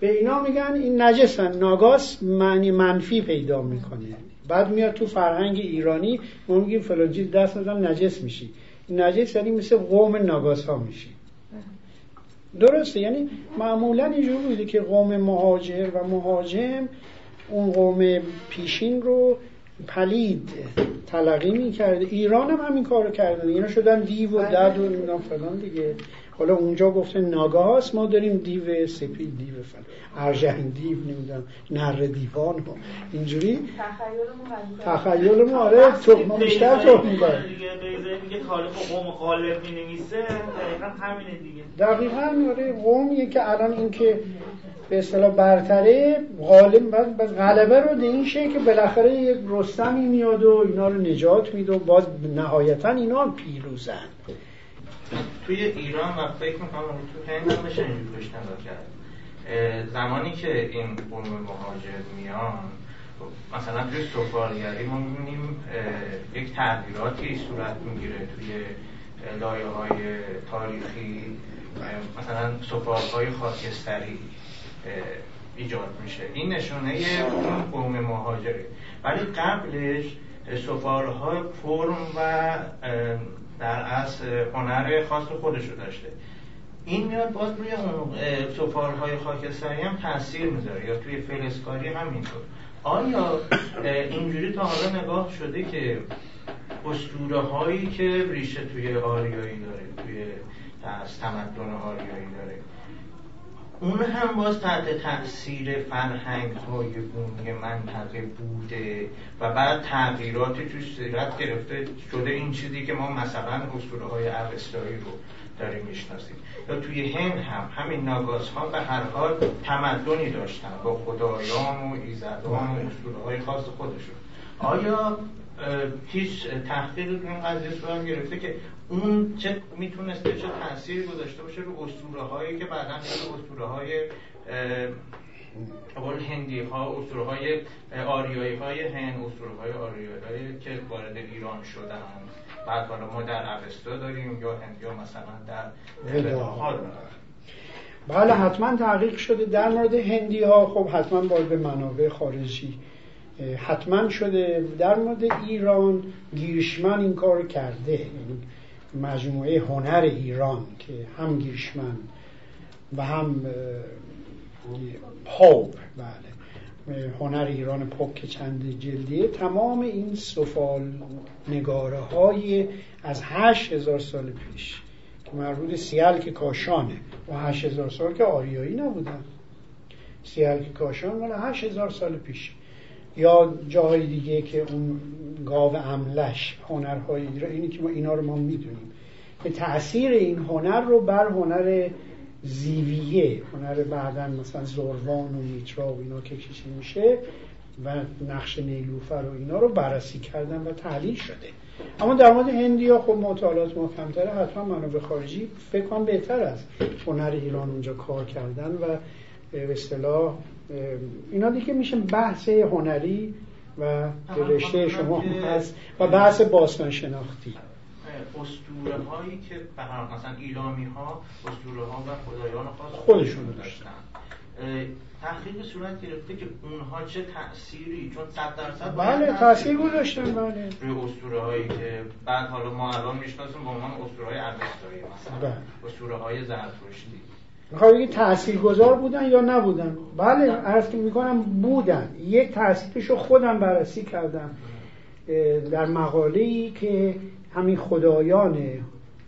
Speaker 2: به اینا میگن این نجسن ناگاس معنی منفی پیدا می‌کنه. بعد میاد تو فرهنگ ایرانی ما میگیم فلان چیز دست نزن نجس میشی. نجس یعنی مثل قوم ناگاس ها میشی. درسته؟ یعنی معمولا اینجور بوده که قوم مهاجر و مهاجم اون قوم پیشین رو پلید. تلقی می‌کرده. ایران هم همین کارو کردن اینا شدن دیو و دد و نمی‌دونم فلان دیگه. حالا اونجا گفته ناگاس ما داریم دیو سپید دیو فلان. ارژنگ دیو نمی‌دونم. نر دیوان و اینجوری.
Speaker 3: تخیل
Speaker 2: ما آره تو ما بیشتر تو می‌کنه
Speaker 6: دیگه قیزه میگه تاریخ قوم غالب می‌نویسه دقیقا همینه دیگه.
Speaker 2: دقیقا آره قومیه که الان این که به اصطلاح برتره غالب بعد غلبه رو به این که بالاخره یک رستمی میاد و اینا رو نجات میده و باز نهایتا اینا پیروزن.
Speaker 6: توی ایران و فکر می‌کنم تو هند هم بشه کرد. زمانی که این قوم مهاجر میان مثلا توی سفالگری ما می‌بینیم یک تغییراتی صورت می‌گیره توی لایه های تاریخی مثلا سفالهای خاکستری. ایجاد میشه. این نشونه اون قوم مهاجره. ولی قبلش سفالهای فرم و در اصل هنر خاص خودش رو داشته. این میاد باز روی اون سفالهای خاکستری هم تاثیر می‌ذاره یا توی فلسکاری هم اینطور. آیا اینجوری تا حالا نگاه شده که اسطوره هایی که ریشه توی آریایی داره توی از تمدن آریایی داره اون هم باز تحت تاثیر فرهنگ های بومی منطقه بوده و بعد تغییراتی توش صورت گرفته شده این چیزی که ما مثلا اسطوره های اوستایی رو داریم می‌شناسیم. یا توی هند هم همین ناگاس ها به هر حال تمدنی داشتن با خدایان و ایزدان و اسطوره های خاص خودشون. آیا هیچ تحقیق این قضیه صورت گرفته که اون چه می‌تونسته چه تاثیری گذاشته باشه رو اسطوره هایی که بعدا اسطوره های قول هندی ها اسطوره های آریایی های هند اسطوره های آریایی که وارد ایران شدن. بعد حالا ما در اوستا داریم یا هند یا مثلا در داریم.
Speaker 2: بله حتما تحقیق شده در مورد هندی ها خب حتما باید به منابع خارجی حتما شده در مورد ایران گیرشمن این کار کرده. یعنی مجموعه هنر ایران که هم گیرشمن و هم پاپ. بله. هنر ایران پاپ که چند جلدیه. تمام این سفال نگاره های از هشت هزار سال پیش که مربوط سیال که کاشانه و هشت هزار سال که آریایی نبودن. سیال که کاشان مال هشت هزار سال پیش. یا جاهای دیگه که اون گاو املش هنرهای اینی که ما اینا رو ما می‌دونیم. که تاثیر این هنر رو بر هنر زیویه هنر بعدا مثلا زروان و میترا و اینا که کشی میشه و نقش نیلوفر و اینا رو بررسی کردن و تحلیل شده. اما در مورد هندیا خب مطالعات ما کمتره حتما منابع خارجی فکر کنم بهتر است. هنر ایران اونجا کار کردن و به اصطلاح اینا دیگه میشه بحث هنری و رشته شما هست و بحث باستان شناختی
Speaker 6: اسطوره هایی که به مثلا ایلامی ها اسطوره ها و خدایان خاص
Speaker 2: خودشون داشتن.
Speaker 6: تحقیق صورت گرفته که اونها چه تأثیری چون صد درصد
Speaker 2: بله تاثیر گذاشتن بله.
Speaker 6: روی اسطوره هایی که بعد حالا ما الان می‌شناسیم به عنوان اسطوره های مثلا
Speaker 2: بله.
Speaker 6: اسطوره های زرتشتی
Speaker 2: می‌خوای بگی تاثیرگذار بودن یا نبودن؟ بله عرض می‌کنم بودن. یک تاثیرشو خودم بررسی کردم در مقاله ای که همین خدایان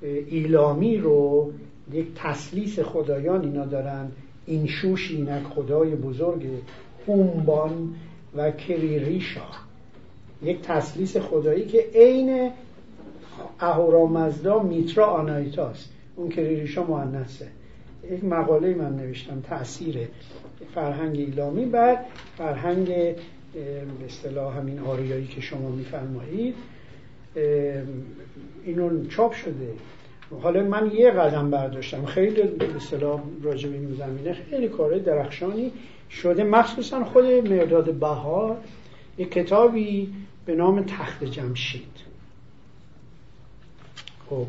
Speaker 2: ایلامی رو یک تسلیس خدایان اینا دارن. این شوش اینک خدای بزرگ هومبان و کریریشا. یک تسلیس خدایی که عین اهورامزدا میترا آنایتاست. اون کریریشا مؤنثه. یک مقاله من نوشتم تاثیر فرهنگ ایلامی. بر فرهنگ به اصطلاح همین آریایی که شما میفرمایید اینو چاپ شده. حالا من یه قدم برداشتم. خیلی به اصطلاح راجع به این زمینه خیلی کار درخشانی شده. مخصوصا خود مرداد بهار یک کتابی به نام تخت جمشید. خب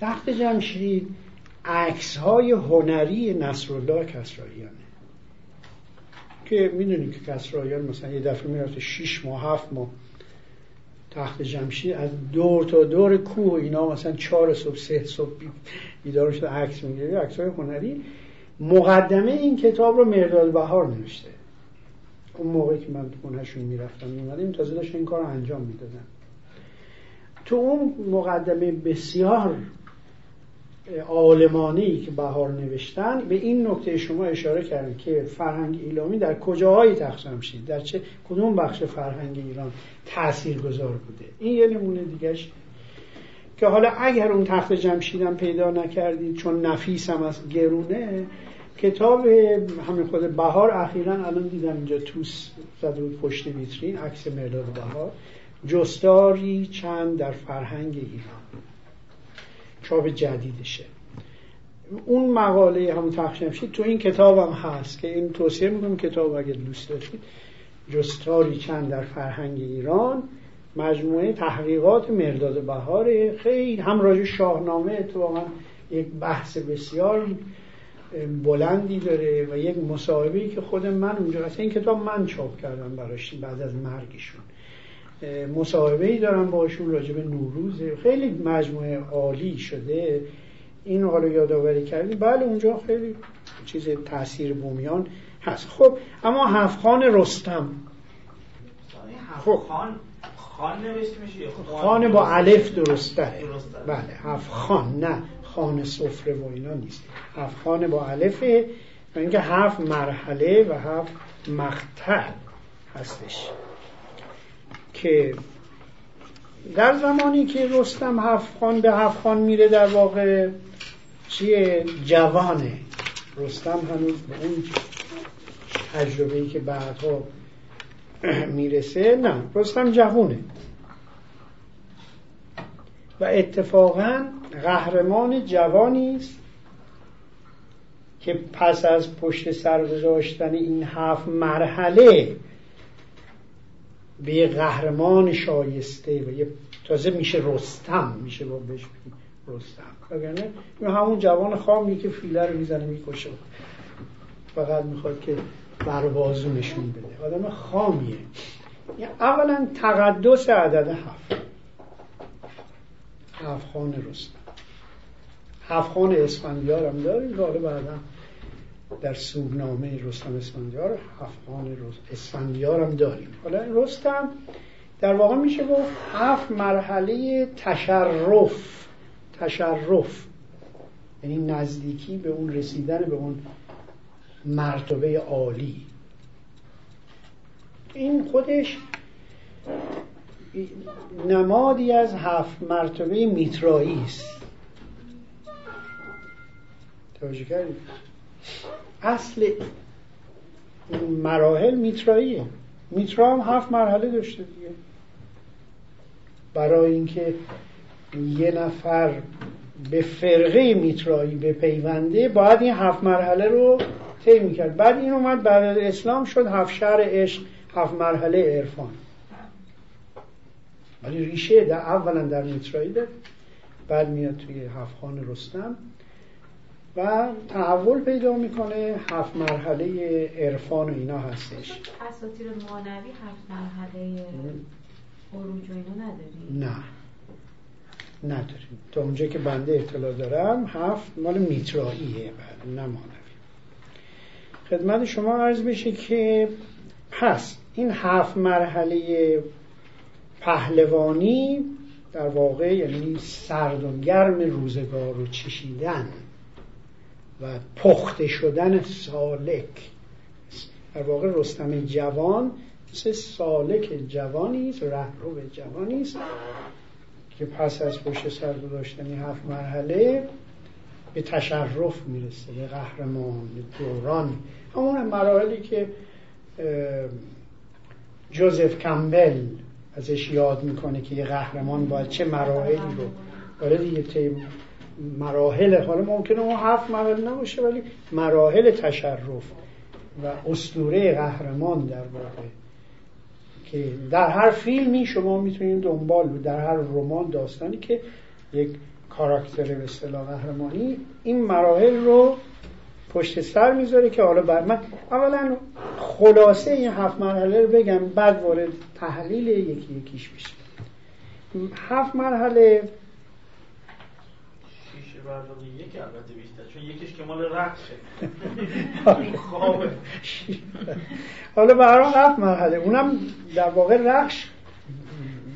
Speaker 2: تخت جمشید عکس های هنری نصرالله کسراییانه که می‌دونی که کسراییان مثلا یه دفعه می‌رفته 6 ماه هفت ماه تخت جمشید از دور تا دور کوه اینا مثلا چهار صبح سه صبح بیدار شده عکس می‌گیره عکس های هنری. مقدمه این کتاب رو مرداد بهار نوشته. اون موقعی که من خونهشون می‌رفتم میمدیم تازه داشت این کار رو انجام می‌دادن. تو اون مقدمه بسیار عالمانی که بهار نوشتن به این نکته شما اشاره کردن که فرهنگ ایلامی در کجاهایی تقسیم شد در چه کدوم بخش فرهنگ ایران تأثیر گذار بوده؟ این یه نمونه دیگهش. که حالا اگر اون تخت جمشیدم پیدا نکردید چون نفیس هم از گرونه کتاب همین خود بهار اخیرا الان دیدم اینجا توس زده بود پشت ویترین عکس مرداد بهار. جستاری چند در فرهنگ ایران. چاپ جدیدشه. اون مقاله همون تخشمشید تو این کتاب هم هست که این توصیه می‌کنم کتاب اگه دوست داشتید جستاری چند در فرهنگ ایران مجموعه تحقیقات مرداد بهاره خیلی هم راجع شاهنامه اتفاقا یک بحث بسیار بلندی داره و یک مصاحبه‌ای که خود من اونجا هست. این کتاب من چاپ کردم براش بعد از مرگشون. مصاحبه ای دارم باشون راجع به نوروز. خیلی مجموعه عالی شده. این حالا یادآوری کردیم. بله اونجا خیلی چیز تاثیر بومیان هست. خب اما هفخان رستم.
Speaker 6: خب. خان خان نوشته میشه
Speaker 2: خان؟ با الف درسته بله هفخان. نه خان سفره و اینا نیست. هفخان با الفه و اینکه هفت مرحله و هفت مقطع هستش. که در زمانی که رستم هفخان به هفخان میره در واقع چیه؟ جوانه. رستم هنوز به اون تجربه‌ای که بعدها می‌رسه نه رستم جوونه و اتفاقا قهرمان جوانی است که پس از پشت سر گذاشتن این هفت مرحله به یه قهرمان شایسته و یه تازه میشه رستم میشه با بهش رستم. وگرنه همون جوان خامی که فیله رو می‌زنه می‌کشه. فقط می‌خواد که بروازو نشون بده. آدم خامیه. اولا تقدس عدد هفت. هفت خان رستم. هفت خان اسفندیار هم داریم که حالا بعدا در سوگنامه رستم اسفندیار هفت اسفندیار هم داریم. حالا رستم در واقع میشه گفت هفت مرحله تشرف تشرف. یعنی نزدیکی به اون رسیدن به اون مرتبه عالی. این خودش نمادی از هفت مرتبه میترایی است. توجه کردید؟ اصل مراحل میتراییه. میترا هم هفت مرحله داشته دیگه. برای اینکه یه نفر به فرقه میترایی به پیونده باید این هفت مرحله رو طی می‌کرد. بعد این اومد بعد اسلام شد هفت شهر عشق هفت مرحله عرفان. ولی ریشه در اولا در میترایی داره. بعد میاد توی هفخان رستم. و تحول پیدا می‌کنه. هفت مرحله عرفان و اینا هستش.
Speaker 7: اساطیر مانوی هفت مرحله عروج و اینو نداریم
Speaker 2: نه. نداریم. تا اونجا که بنده اطلاع دارم هفت مال میتراییه بعد نه مانوی خدمت شما عرض بشه که پس این هفت مرحله پهلوانی در واقع یعنی سرد و گرم روزگار رو چشیدن. و پخته شدن سالک. در واقع رستم جوان مثل سالک جوانی است رهرو جوانی است که پس از پشت سر گذاشتن هفت مرحله به تشرف می‌رسه به قهرمان به دوران. همون مراحلی که جوزف کمبل ازش یاد می‌کنه که یه قهرمان باید چه مراحلی رو. وارد یه مراحل حالا ممکنه اون هفت مراحل نباشه ولی مراحل تشرف و اسطوره قهرمان در واقع. که در هر فیلمی شما می‌تونید دنبال در هر رمان داستانی که یک کاراکتر به اصطلاح قهرمانی این مراحل رو پشت سر می‌ذاره که حالا بر من اولا خلاصه این هفت مرحله رو بگم بعد وارد تحلیل یکی یکیش بشه هفت مرحله
Speaker 8: برداری یک البته بیشتر چون یکیش که مال
Speaker 2: حالا برای هفت مرحله. اونم در واقع رقص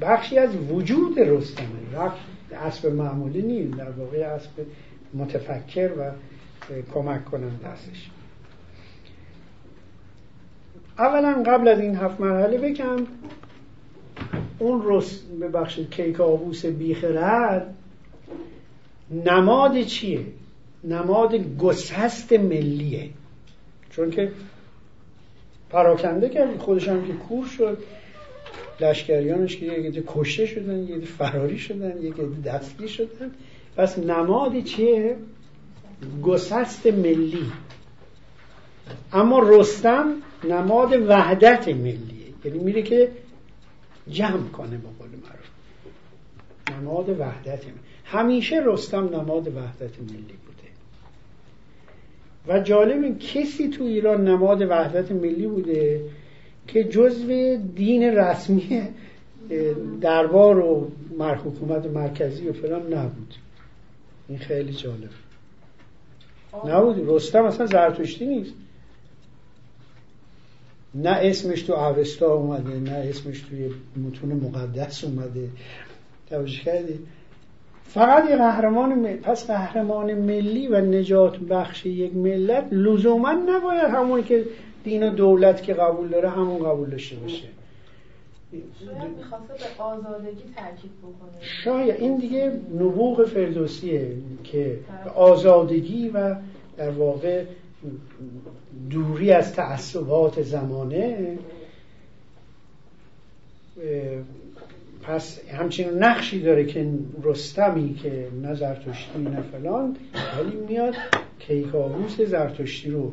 Speaker 2: بخشی از وجود رستمه رقص اسب معمولی نیست در واقع اسب متفکر و کمک کنند دستش اولا قبل از این هفت مرحله بگم اون رست ببخشید کیک آبوس بیخرد نماد چیه؟ نماد گسست ملیه. چون که پراکنده کرد خودش هم که کور شد. لشکریانش که یه کشته شدن یه فراری شدن یه دستگیر شدن. پس نماد چیه؟ گسست ملی. اما رستم نماد وحدت ملیه. یعنی میره که جمع کنه با قول معروف. نماد وحدت ملی. همیشه رستم نماد وحدت ملی بوده. و جالب این کسی تو ایران نماد وحدت ملی بوده که جزو دین رسمی دربار و حکومت مرکزی و فلان نبود. این خیلی جالب. نبود. رستم اصلا زرتشتی نیست. نه اسمش تو اوستا اومده نه اسمش توی متون مقدس اومده. توجه کردی؟ فقط یه قهرمان ملی پس قهرمان ملی و نجات بخش یک ملت لزوما نباید همونی که دین و دولت که قبول داره همون قبول داشته باشه.
Speaker 3: شاید می‌خواسته به آزادگی تاکید بکنه.
Speaker 2: شاید این دیگه نبوغ فردوسیه که آزادگی و در واقع دوری از تعصبات زمانه پس همچین نقشی داره که رستمی که نه زرتشتی نه فلان ولی میاد کیکاووس زرتشتی رو.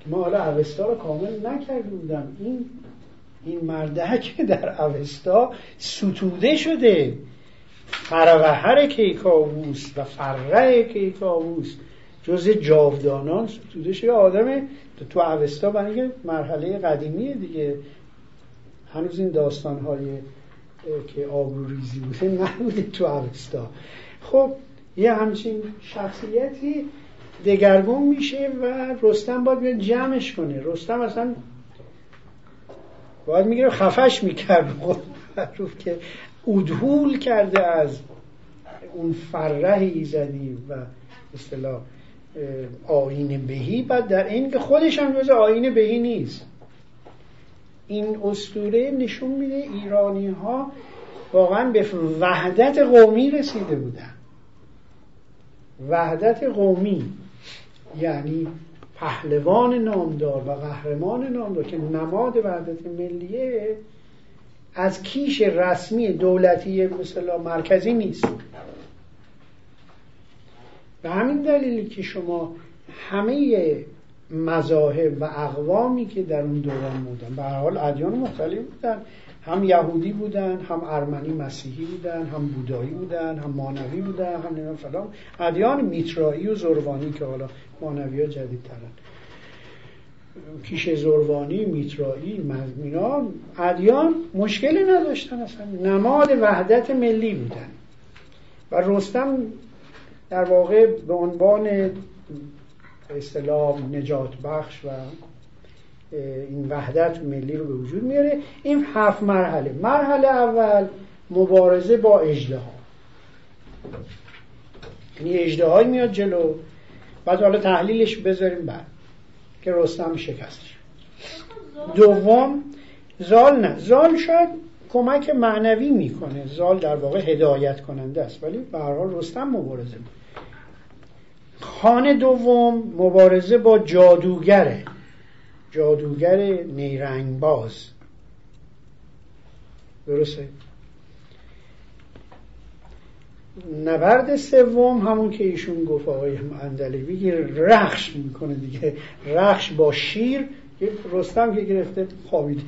Speaker 2: که ما حالا اوستا رو کامل نکرده بودم این این مردک در اوستا ستوده شده. فروهر کیکاووس و فره کیکاووس. جز جاودانان ستوده شده. آدم تو اوستا برای مرحله قدیمی دیگه. هنوز این داستان های که آبروریزی بوده نبوده تو اوستا خب یه همچین شخصیتی دگرگون میشه و رستم باید بیاد جمعش کنه. رستم اصلا باید میگه خفش می‌کرد. معروف که ادهول کرده از اون فره ایزدی و اصطلاح آین بهی. بعد در این که خودش هم جز آین بهی نیست. این اسطوره نشون میده ایرانی ها واقعا به وحدت قومی رسیده بودن. وحدت قومی یعنی پهلوان نامدار و قهرمان نامدار که نماد وحدت ملیه از کیش رسمی دولتی مثلا مرکزی نیست. به همین دلیلی که شما همه مذاهب و اقوامی که در اون دوران بودن. به حال ادیان مختلف بودن. هم یهودی بودن هم ارمنی مسیحی بودن هم بودایی بودن هم مانوی بودن هم نمی‌دونم فلان. ادیان میترایی و زروانی که حالا مانوی ها جدید ترن کیش زروانی میترایی اینا ادیان مشکلی نداشتن اصلا. نماد وحدت ملی بودن. و رستم در واقع به عنوان اصطلاح نجات بخش و این وحدت ملی رو به وجود میاره. این هفت مرحله. مرحله اول مبارزه با اجده ها یعنی اجده میاد جلو. بعد حالا تحلیلش بذاریم بعد که رستم شکستش دوم زال نه. زال شاید کمک معنوی می‌کنه. زال در واقع هدایت کننده است. ولی به هر حال رستم مبارزه خانه دوم مبارزه با جادوگره. جادوگر نیرنگ باز درسته؟ نبرد سوم همون که ایشون گفت آقای اندلوی رخش می‌کنه دیگه. رخش با شیر رستم که گرفته خوابیده.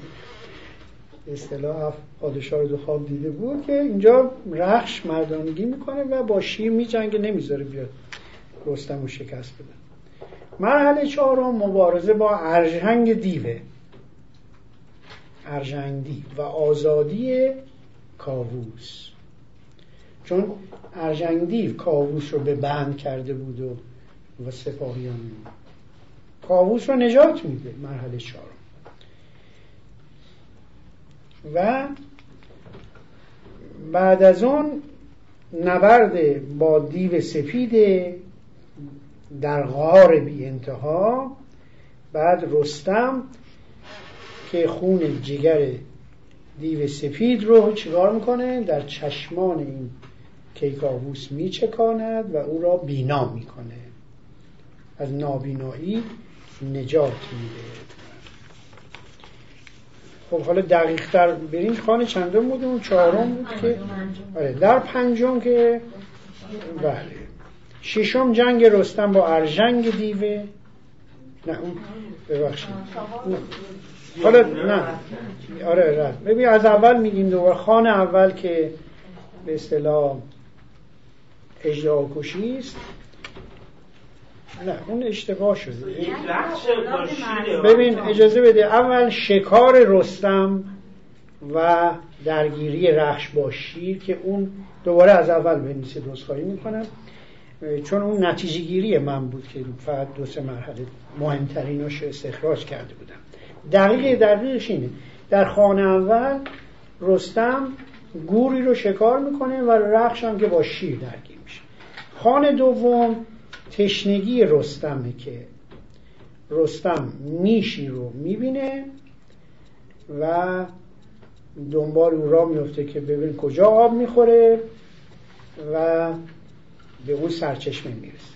Speaker 2: اصطلاح پادشاه رو خواب دیده بود که اینجا رخش مردانگی می‌کنه و با شیر میجنگه نمی‌ذاره بیاد. رستم رو شکست بده مرحله چهارم مبارزه با ارژنگ دیوه. ارژنگ دیو و آزادی کاووس. چون ارژنگ دیو کاووس رو به بند کرده بود و و سپاهیان. کاووس رو نجات میده مرحله چهارم. و بعد از اون نبرد با دیو سپید در غار بی انتها بعد رستم که خون جگر دیو سفید رو چیکار می‌کنه؟ در چشمان این کیکاووس میچکاند و او را بینا می‌کنه. از نابینایی نجات میده. خب حالا دقیق تر بریم. خانه چندم بود؟ اون چهارم بود که آره در پنجم که بله. ششم جنگ رستم با ارژنگ دیوه. نه اون ببخشید. حالا نه. آره رد ببین از اول میگیم دوباره خان اول که به اصطلاح اجدها کشی است. نه اون اشتباه شده. ببین اجازه بده. اول شکار رستم و درگیری رخش با شیر که اون دوباره از اول بنویسه خواهی می‌کنم چون اون نتیجه گیری من بود که فقط دو سه مرحله مهمتریناش استخراج کرده بودم. دقیق دقیقش اینه. در خانه اول رستم گوری رو شکار می‌کنه و رخش هم که با شیر درگیر میشه. خانه دوم تشنگی رستمه که رستم نیشی رو می‌بینه و دنبال او را میفته که ببین کجا آب می‌خوره و به اون سرچشمه می‌رسه.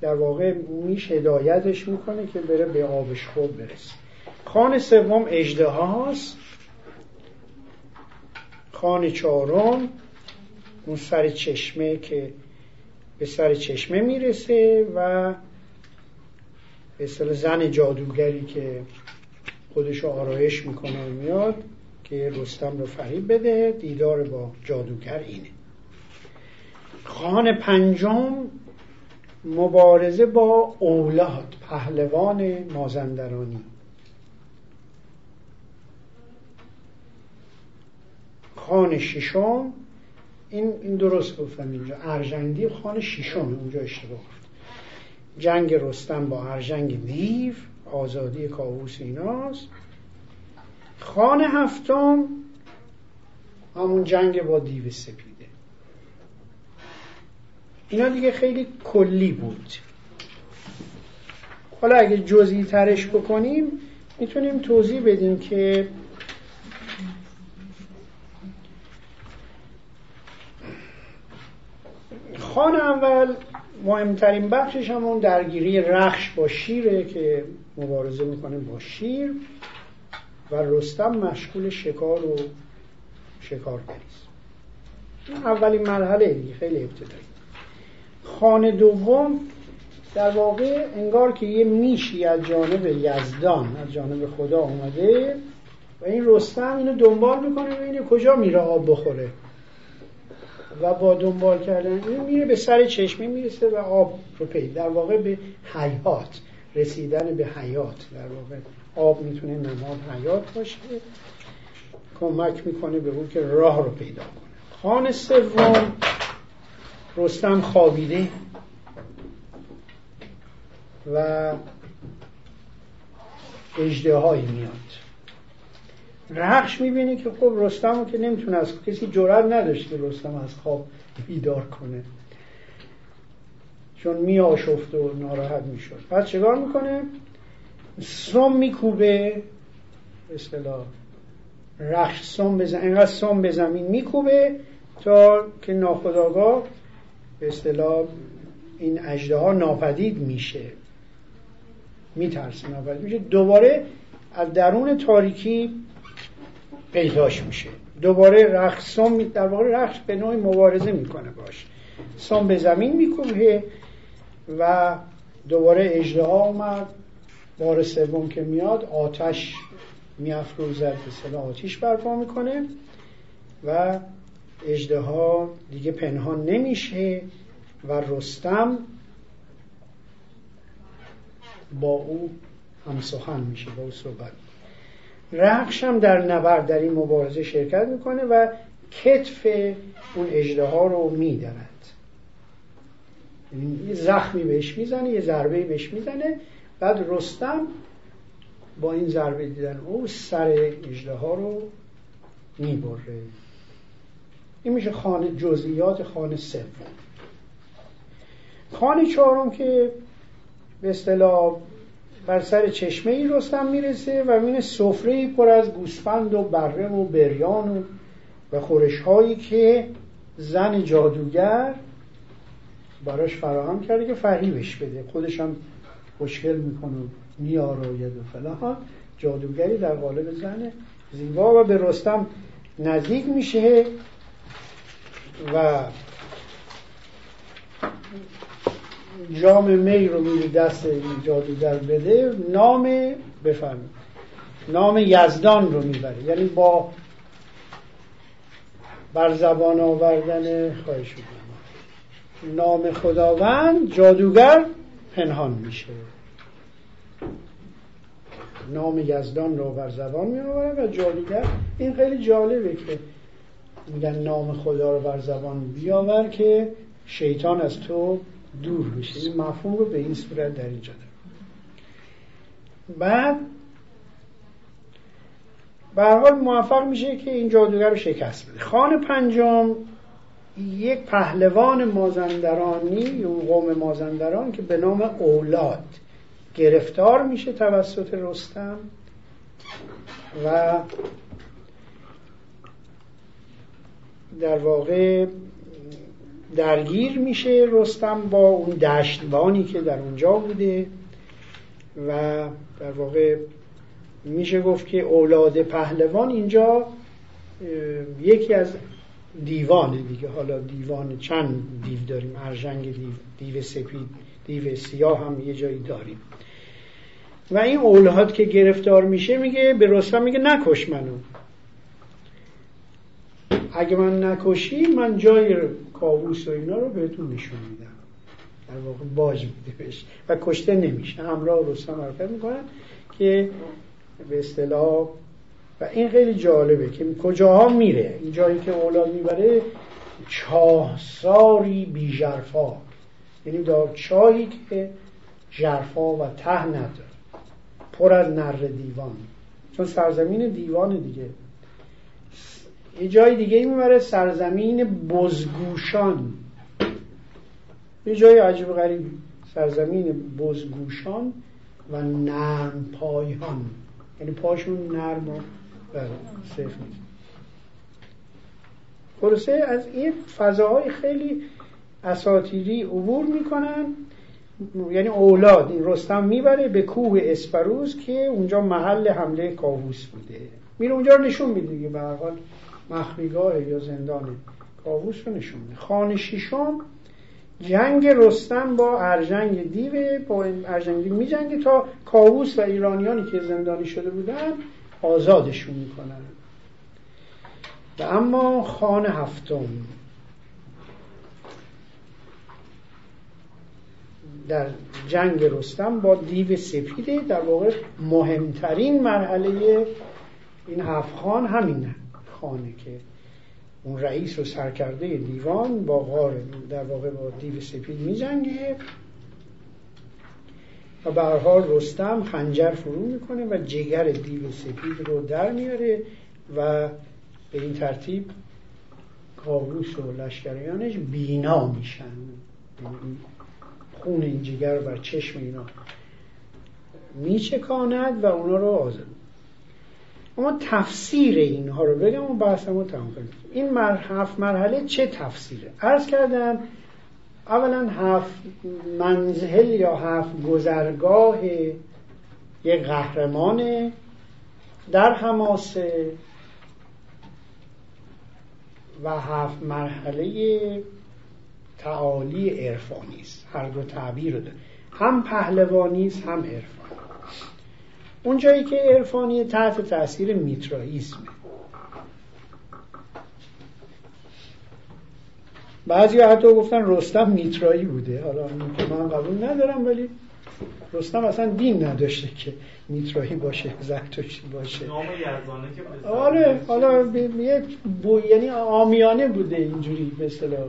Speaker 2: در واقع میش هدایتش می‌کنه که بره به آبش خوب برسه. خان سوم اجده هاست. خان چهارم اون سر چشمه که به سر چشمه می‌رسه و به زن جادوگری که خودش آرایش می‌کنه میاد که رستم رو فریب بده. دیدار با جادوگر اینه. خان پنجم مبارزه با اولاد پهلوان مازندرانی. خان ششم این, این درست گفتم اینجا. ارجنگی خان ششم اونجا اشتباه گفت. جنگ رستم با ارجنگ دیو آزادی کاووس ایناست. خان هفتم همون جنگ با دیو سپید. اینا دیگه خیلی کلی بود. حالا اگه جزئی ترش بکنیم می‌تونیم توضیح بدیم که خان اول مهمترین بخشش همون درگیری رخش با شیره که مبارزه می‌کنه با شیر و رستم مشغول شکار و شکارگری است اولین مرحله خیلی ابتدایی. خانه دوم در واقع انگار که یه میشی از جانب یزدان از جانب خدا اومده و این رستم اینو دنبال می‌کنه ببینه کجا میره آب بخوره. و با دنبال کردن این میره به سر چشمه می‌رسه و آب رو پیدا در واقع به حیات رسیدن به حیات در واقع. آب می‌تونه نماد حیات باشه کمک می‌کنه به اون که راه رو پیدا کنه. خان سوم رستم خوابیده و اجده میاد. رخش می‌بینه که خب رستم که نمی‌تونه از کسی جرأت نداشت که رستم از خواب بیدار کنه. چون می آشفت و ناراحت می‌شد. بعد چگار می‌کنه؟ سم میکوبه اصطلاح رخش سم بزن اینقدر سم به زمین میکوبه تا که ناخداگاه به اصطلاح این اجده ها ناپدید میشه. میترسه ناپدید میشه. دوباره از درون تاریکی پیداش میشه. دوباره رخش در واقع رخش به نوعی مبارزه می‌کنه باش. سم به زمین میکوبه و دوباره اجده اومد. بار سوم که میاد آتش میافروزد به صلاح آتیش برپا می‌کنه و اجده دیگه پنهان نمیشه و رستم با او هم سخن میشه با او صحبت. رخش هم در نبرد در این مبارزه شرکت می‌کنه و کتف اون اجده ها رو میدرد یعنی یه زخمی بهش می‌زنه یه ضربه بهش می‌زنه بعد رستم با این ضربه دیدن او سر اجده ها رو می‌بره. این میشه خانه جزئیات خانه سوم. خانه چهارم که به اصطلاح بر سر چشمه ای رستم می‌رسه و این سفره پر از گوسفند و بره و بریان و و خورش هایی که زن جادوگر براش فراهم کرده که فریبش بده. خودش هم خوشگل می‌کنه میآراید و فلان. جادوگری در قالب زن زیبا و به رستم نزدیک میشه. و جام می رو میری دست جادوگر بده نام بفرمید نام یزدان رو می‌بره. یعنی با بر زبان آوردن خواهش نام خداوند جادوگر پنهان میشه. نام یزدان رو بر زبان می و جادوگر این خیلی جالبه که میگن نام خدا رو بر زبان بیاور که شیطان از تو دور بشه. این مفهوم رو به این صورت در اینجا داره بعد به حال موفق میشه که این جادوگر رو شکست بده. خان پنجم یک پهلوان مازندرانی اون قوم مازندران که به نام اولاد گرفتار میشه توسط رستم و در واقع درگیر میشه رستم با اون دشتبانی که در اونجا بوده و در واقع میشه گفت که اولاد پهلوان اینجا یکی از دیوان دیگه. حالا دیوان چند دیو داریم؟ ارژنگ دیو دیو سپید دیو سیاه هم یه جایی داریم. و این اولاد که گرفتار میشه میگه به رستم میگه نکش منو. اگه من نکشی من جای کاووس و اینا رو بهتون نشون میدم. در واقع باج میده بهش. و کشته نمیشه. همراه رستم حرکت می‌کنن که به اصطلاح و این خیلی جالبه که کجاها میره. این جایی که اولاد می‌بره چاهساری بی جرفا یعنی در چاهی که جرفا و ته نداره. پر از نر دیوان. چون سرزمین دیوان دیگه. یه جای دیگه می‌بره سرزمین بزگوشان. یه جای عجیب غریب سرزمین بزگوشان و نرم پایان یعنی پاشون نرم و بله صرف نیست. خلاصه از این فضاهای خیلی اساتیری عبور می‌کنن. یعنی اولاد این رستم می‌بره به کوه اسپروز که اونجا محل حمله کاووس بوده. میره اونجا رو نشون میده به حال. مخفیگاه یا زندان کاووس رو نشون میده. خانه شیشم جنگ رستم با ارجنگ دیو با ارجنگ دیو میجنگه تا کاووس و ایرانیانی که زندانی شده بودن آزادشون می‌کنن. و اما خان هفتم. در جنگ رستم با دیو سپیده در واقع مهمترین مرحله این هفت خان همین خانه که اون رئیس و سرکرده دیوان با غار در واقع با دیو سپید میجنگه و به حال رستم خنجر فرو می‌کنه و جگر دیو سپید رو در میاره و به این ترتیب کاووس و لشکریانش بینا میشن. یعنی خون این جگر بر چشم اینا میچکاند و اونا رو آزاد اما تفسیر اینها رو بگم و بحثمو تمام کنیم. این. هفت مرحله چه تفسیره؟ عرض کردم اولا هفت منزل یا هفت گذرگاه یک قهرمان در حماسه و هفت مرحله تعالی عرفانی است. هر دو تعبیر رو داره. هم پهلوانی است هم عرفانی. اون جایی که عرفانی تحت تاثیر میترائیسمه. بعضی حتی گفتن رستم میترایی بوده. حالا که من قبول ندارم ولی رستم اصلا دین نداشته که میترایی باشه زرتشتی باشه.
Speaker 8: نام یزدانه که
Speaker 2: آره حالا یه بو یعنی آمیانه بوده اینجوری به اصطلاح.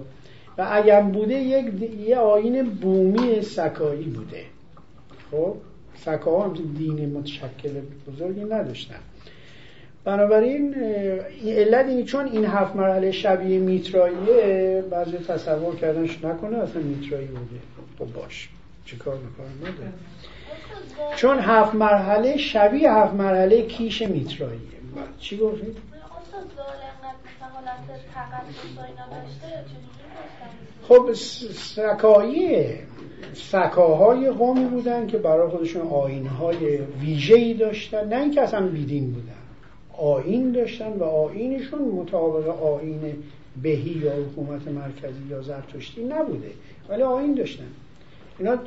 Speaker 2: و اگر بوده یک یه آین بومی سکایی بوده. خب؟ هم دین متشکل بزرگی نداشتن. بنابراین این علت چون این هفت مرحله شبیه میتراییه بعضی تصور کردنش نکنه اصلا میترایی بوده. خب باش. چیکار می‌کنم نداره چون هفت مرحله شبیه هفت مرحله کیش میتراییه. چی گفتید؟ خب سکاییه. سکاهای قومی بودن که برای خودشون آینهای ویژه‌ای داشتن. نه اینکه اصلا بیدین بودن. آین داشتن و آینشون مطابق آین بهی یا حکومت مرکزی یا زرتشتی نبوده. ولی آین داشتن. اینا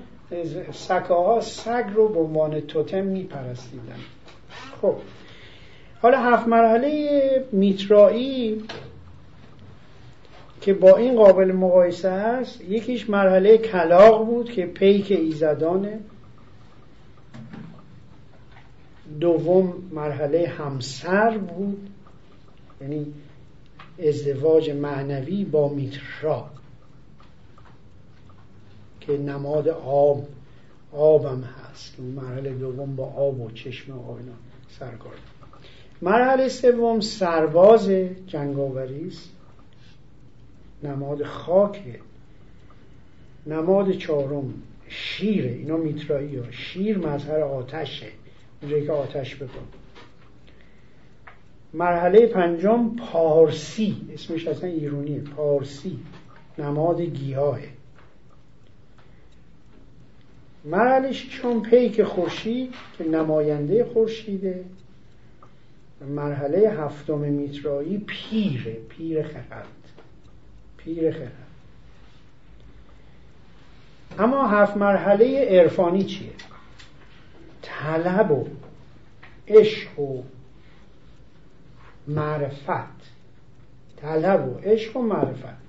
Speaker 2: سکاها سگ رو به عنوان توتم میپرستیدن. خب. حالا هفت مرحله میترایی که با این قابل مقایسه است یکیش مرحله کلاق بود که پیک ایزدانه دوم مرحله همسر بود یعنی ازدواج معنوی با میترا که نماد آب آبم هست. اون مرحله دوم با آب و چشم و اینا مرحله سوم سرباز جنگاوری است. نماد خاکه. نماد چهارم شیره. اینا میترایی ها. شیر مظهر آتشه. اونجایی که آتش بکن. مرحله پنجم پارسی. اسمش اصلا ایرونیه. پارسی. نماد گیاهه. مرحله ششم پیک خورشید که نماینده خورشیده. مرحله هفتم میترایی پیره. پیر خرد. پیر خرد. اما هفت مرحله عرفانی چیه؟ طلب و عشق و معرفت. طلب و عشق و معرفت.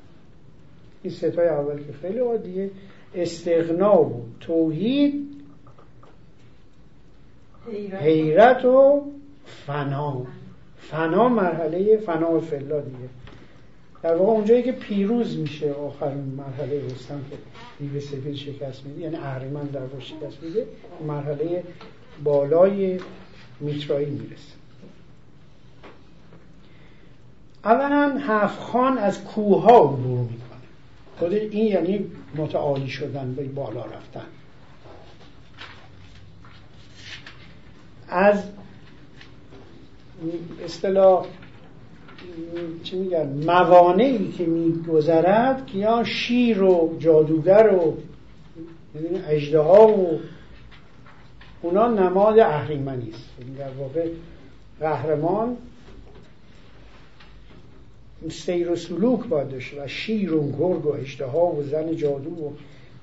Speaker 2: این ستای اول که خیلی عادیه. استغنا و توحید حیرت و فنا. فنا مرحله فنا و فلا دیگه. در واقع اونجایی که پیروز میشه آخرین مرحله رستم که دیو سفید شکست میده یعنی اهریمن در واقع شکست میده مرحله بالای میترایی می‌رسه. اولا هفت خان از کوه ها عبور می‌کنه. خود این یعنی متعالی شدن به بالا رفتن. از اصطلاح چی میگن موانعی که میگذرد که یا شیر و جادوگر و اجده ها و اونا نماد اهریمنی است. یعنی در واقع قهرمان سیر و سلوک باید داشته و شیر و گرگ و اجده ها و زن جادو و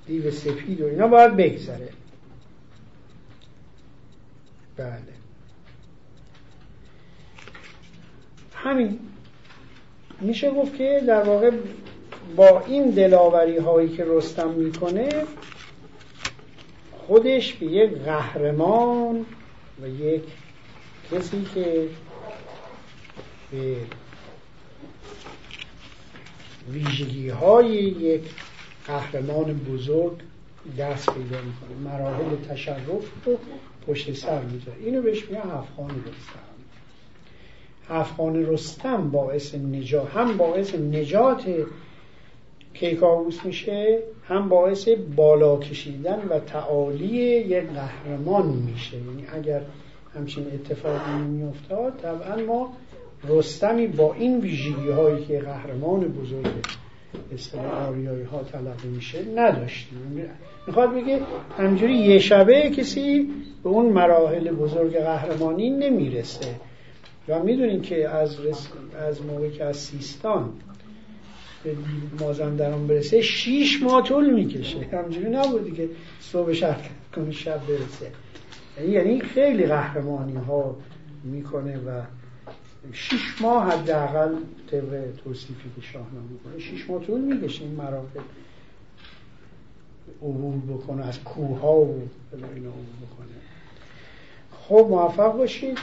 Speaker 2: دیو سپید و اینا باید بگذره. بله. همین. میشه گفت که در واقع با این دلاوری هایی که رستم می‌کنه خودش به یک قهرمان و یک کسی که به ویژگی های یک قهرمان بزرگ دست پیدا می‌کنه مراحل تشرف رو پشت سر می‌ذاره. اینو بهش میگن هفخان رستم. هفخان رستم باعث نجات هم باعث نجات کیکاووس میشه هم باعث بالا کشیدن و تعالی یک قهرمان میشه. یعنی اگر همچین اتفاقی نمیافتاد طبعا ما رستمی با این ویژگی هایی که قهرمان بزرگ اصطلاح آریایی ها تلقی میشه نداشتیم. می‌خواد بگه همجوری یه شبه کسی به اون مراحل بزرگ قهرمانی نمی‌رسه. و می‌دونیم که از, از موقعی که از سیستان به مازندران برسه شیش ماه طول می‌کشه. همجوری نبودی که صبح شب کنه شب برسه. یعنی, یعنی خیلی قهرمانی ها می‌کنه و شیش ماه حداقل طبق توصیفی که شاهنامه می‌کنه شیش ماه طول می‌کشه این مراحل عبور بکنه از کوه ها و اینا عبور بکنه. خب موفق باشید.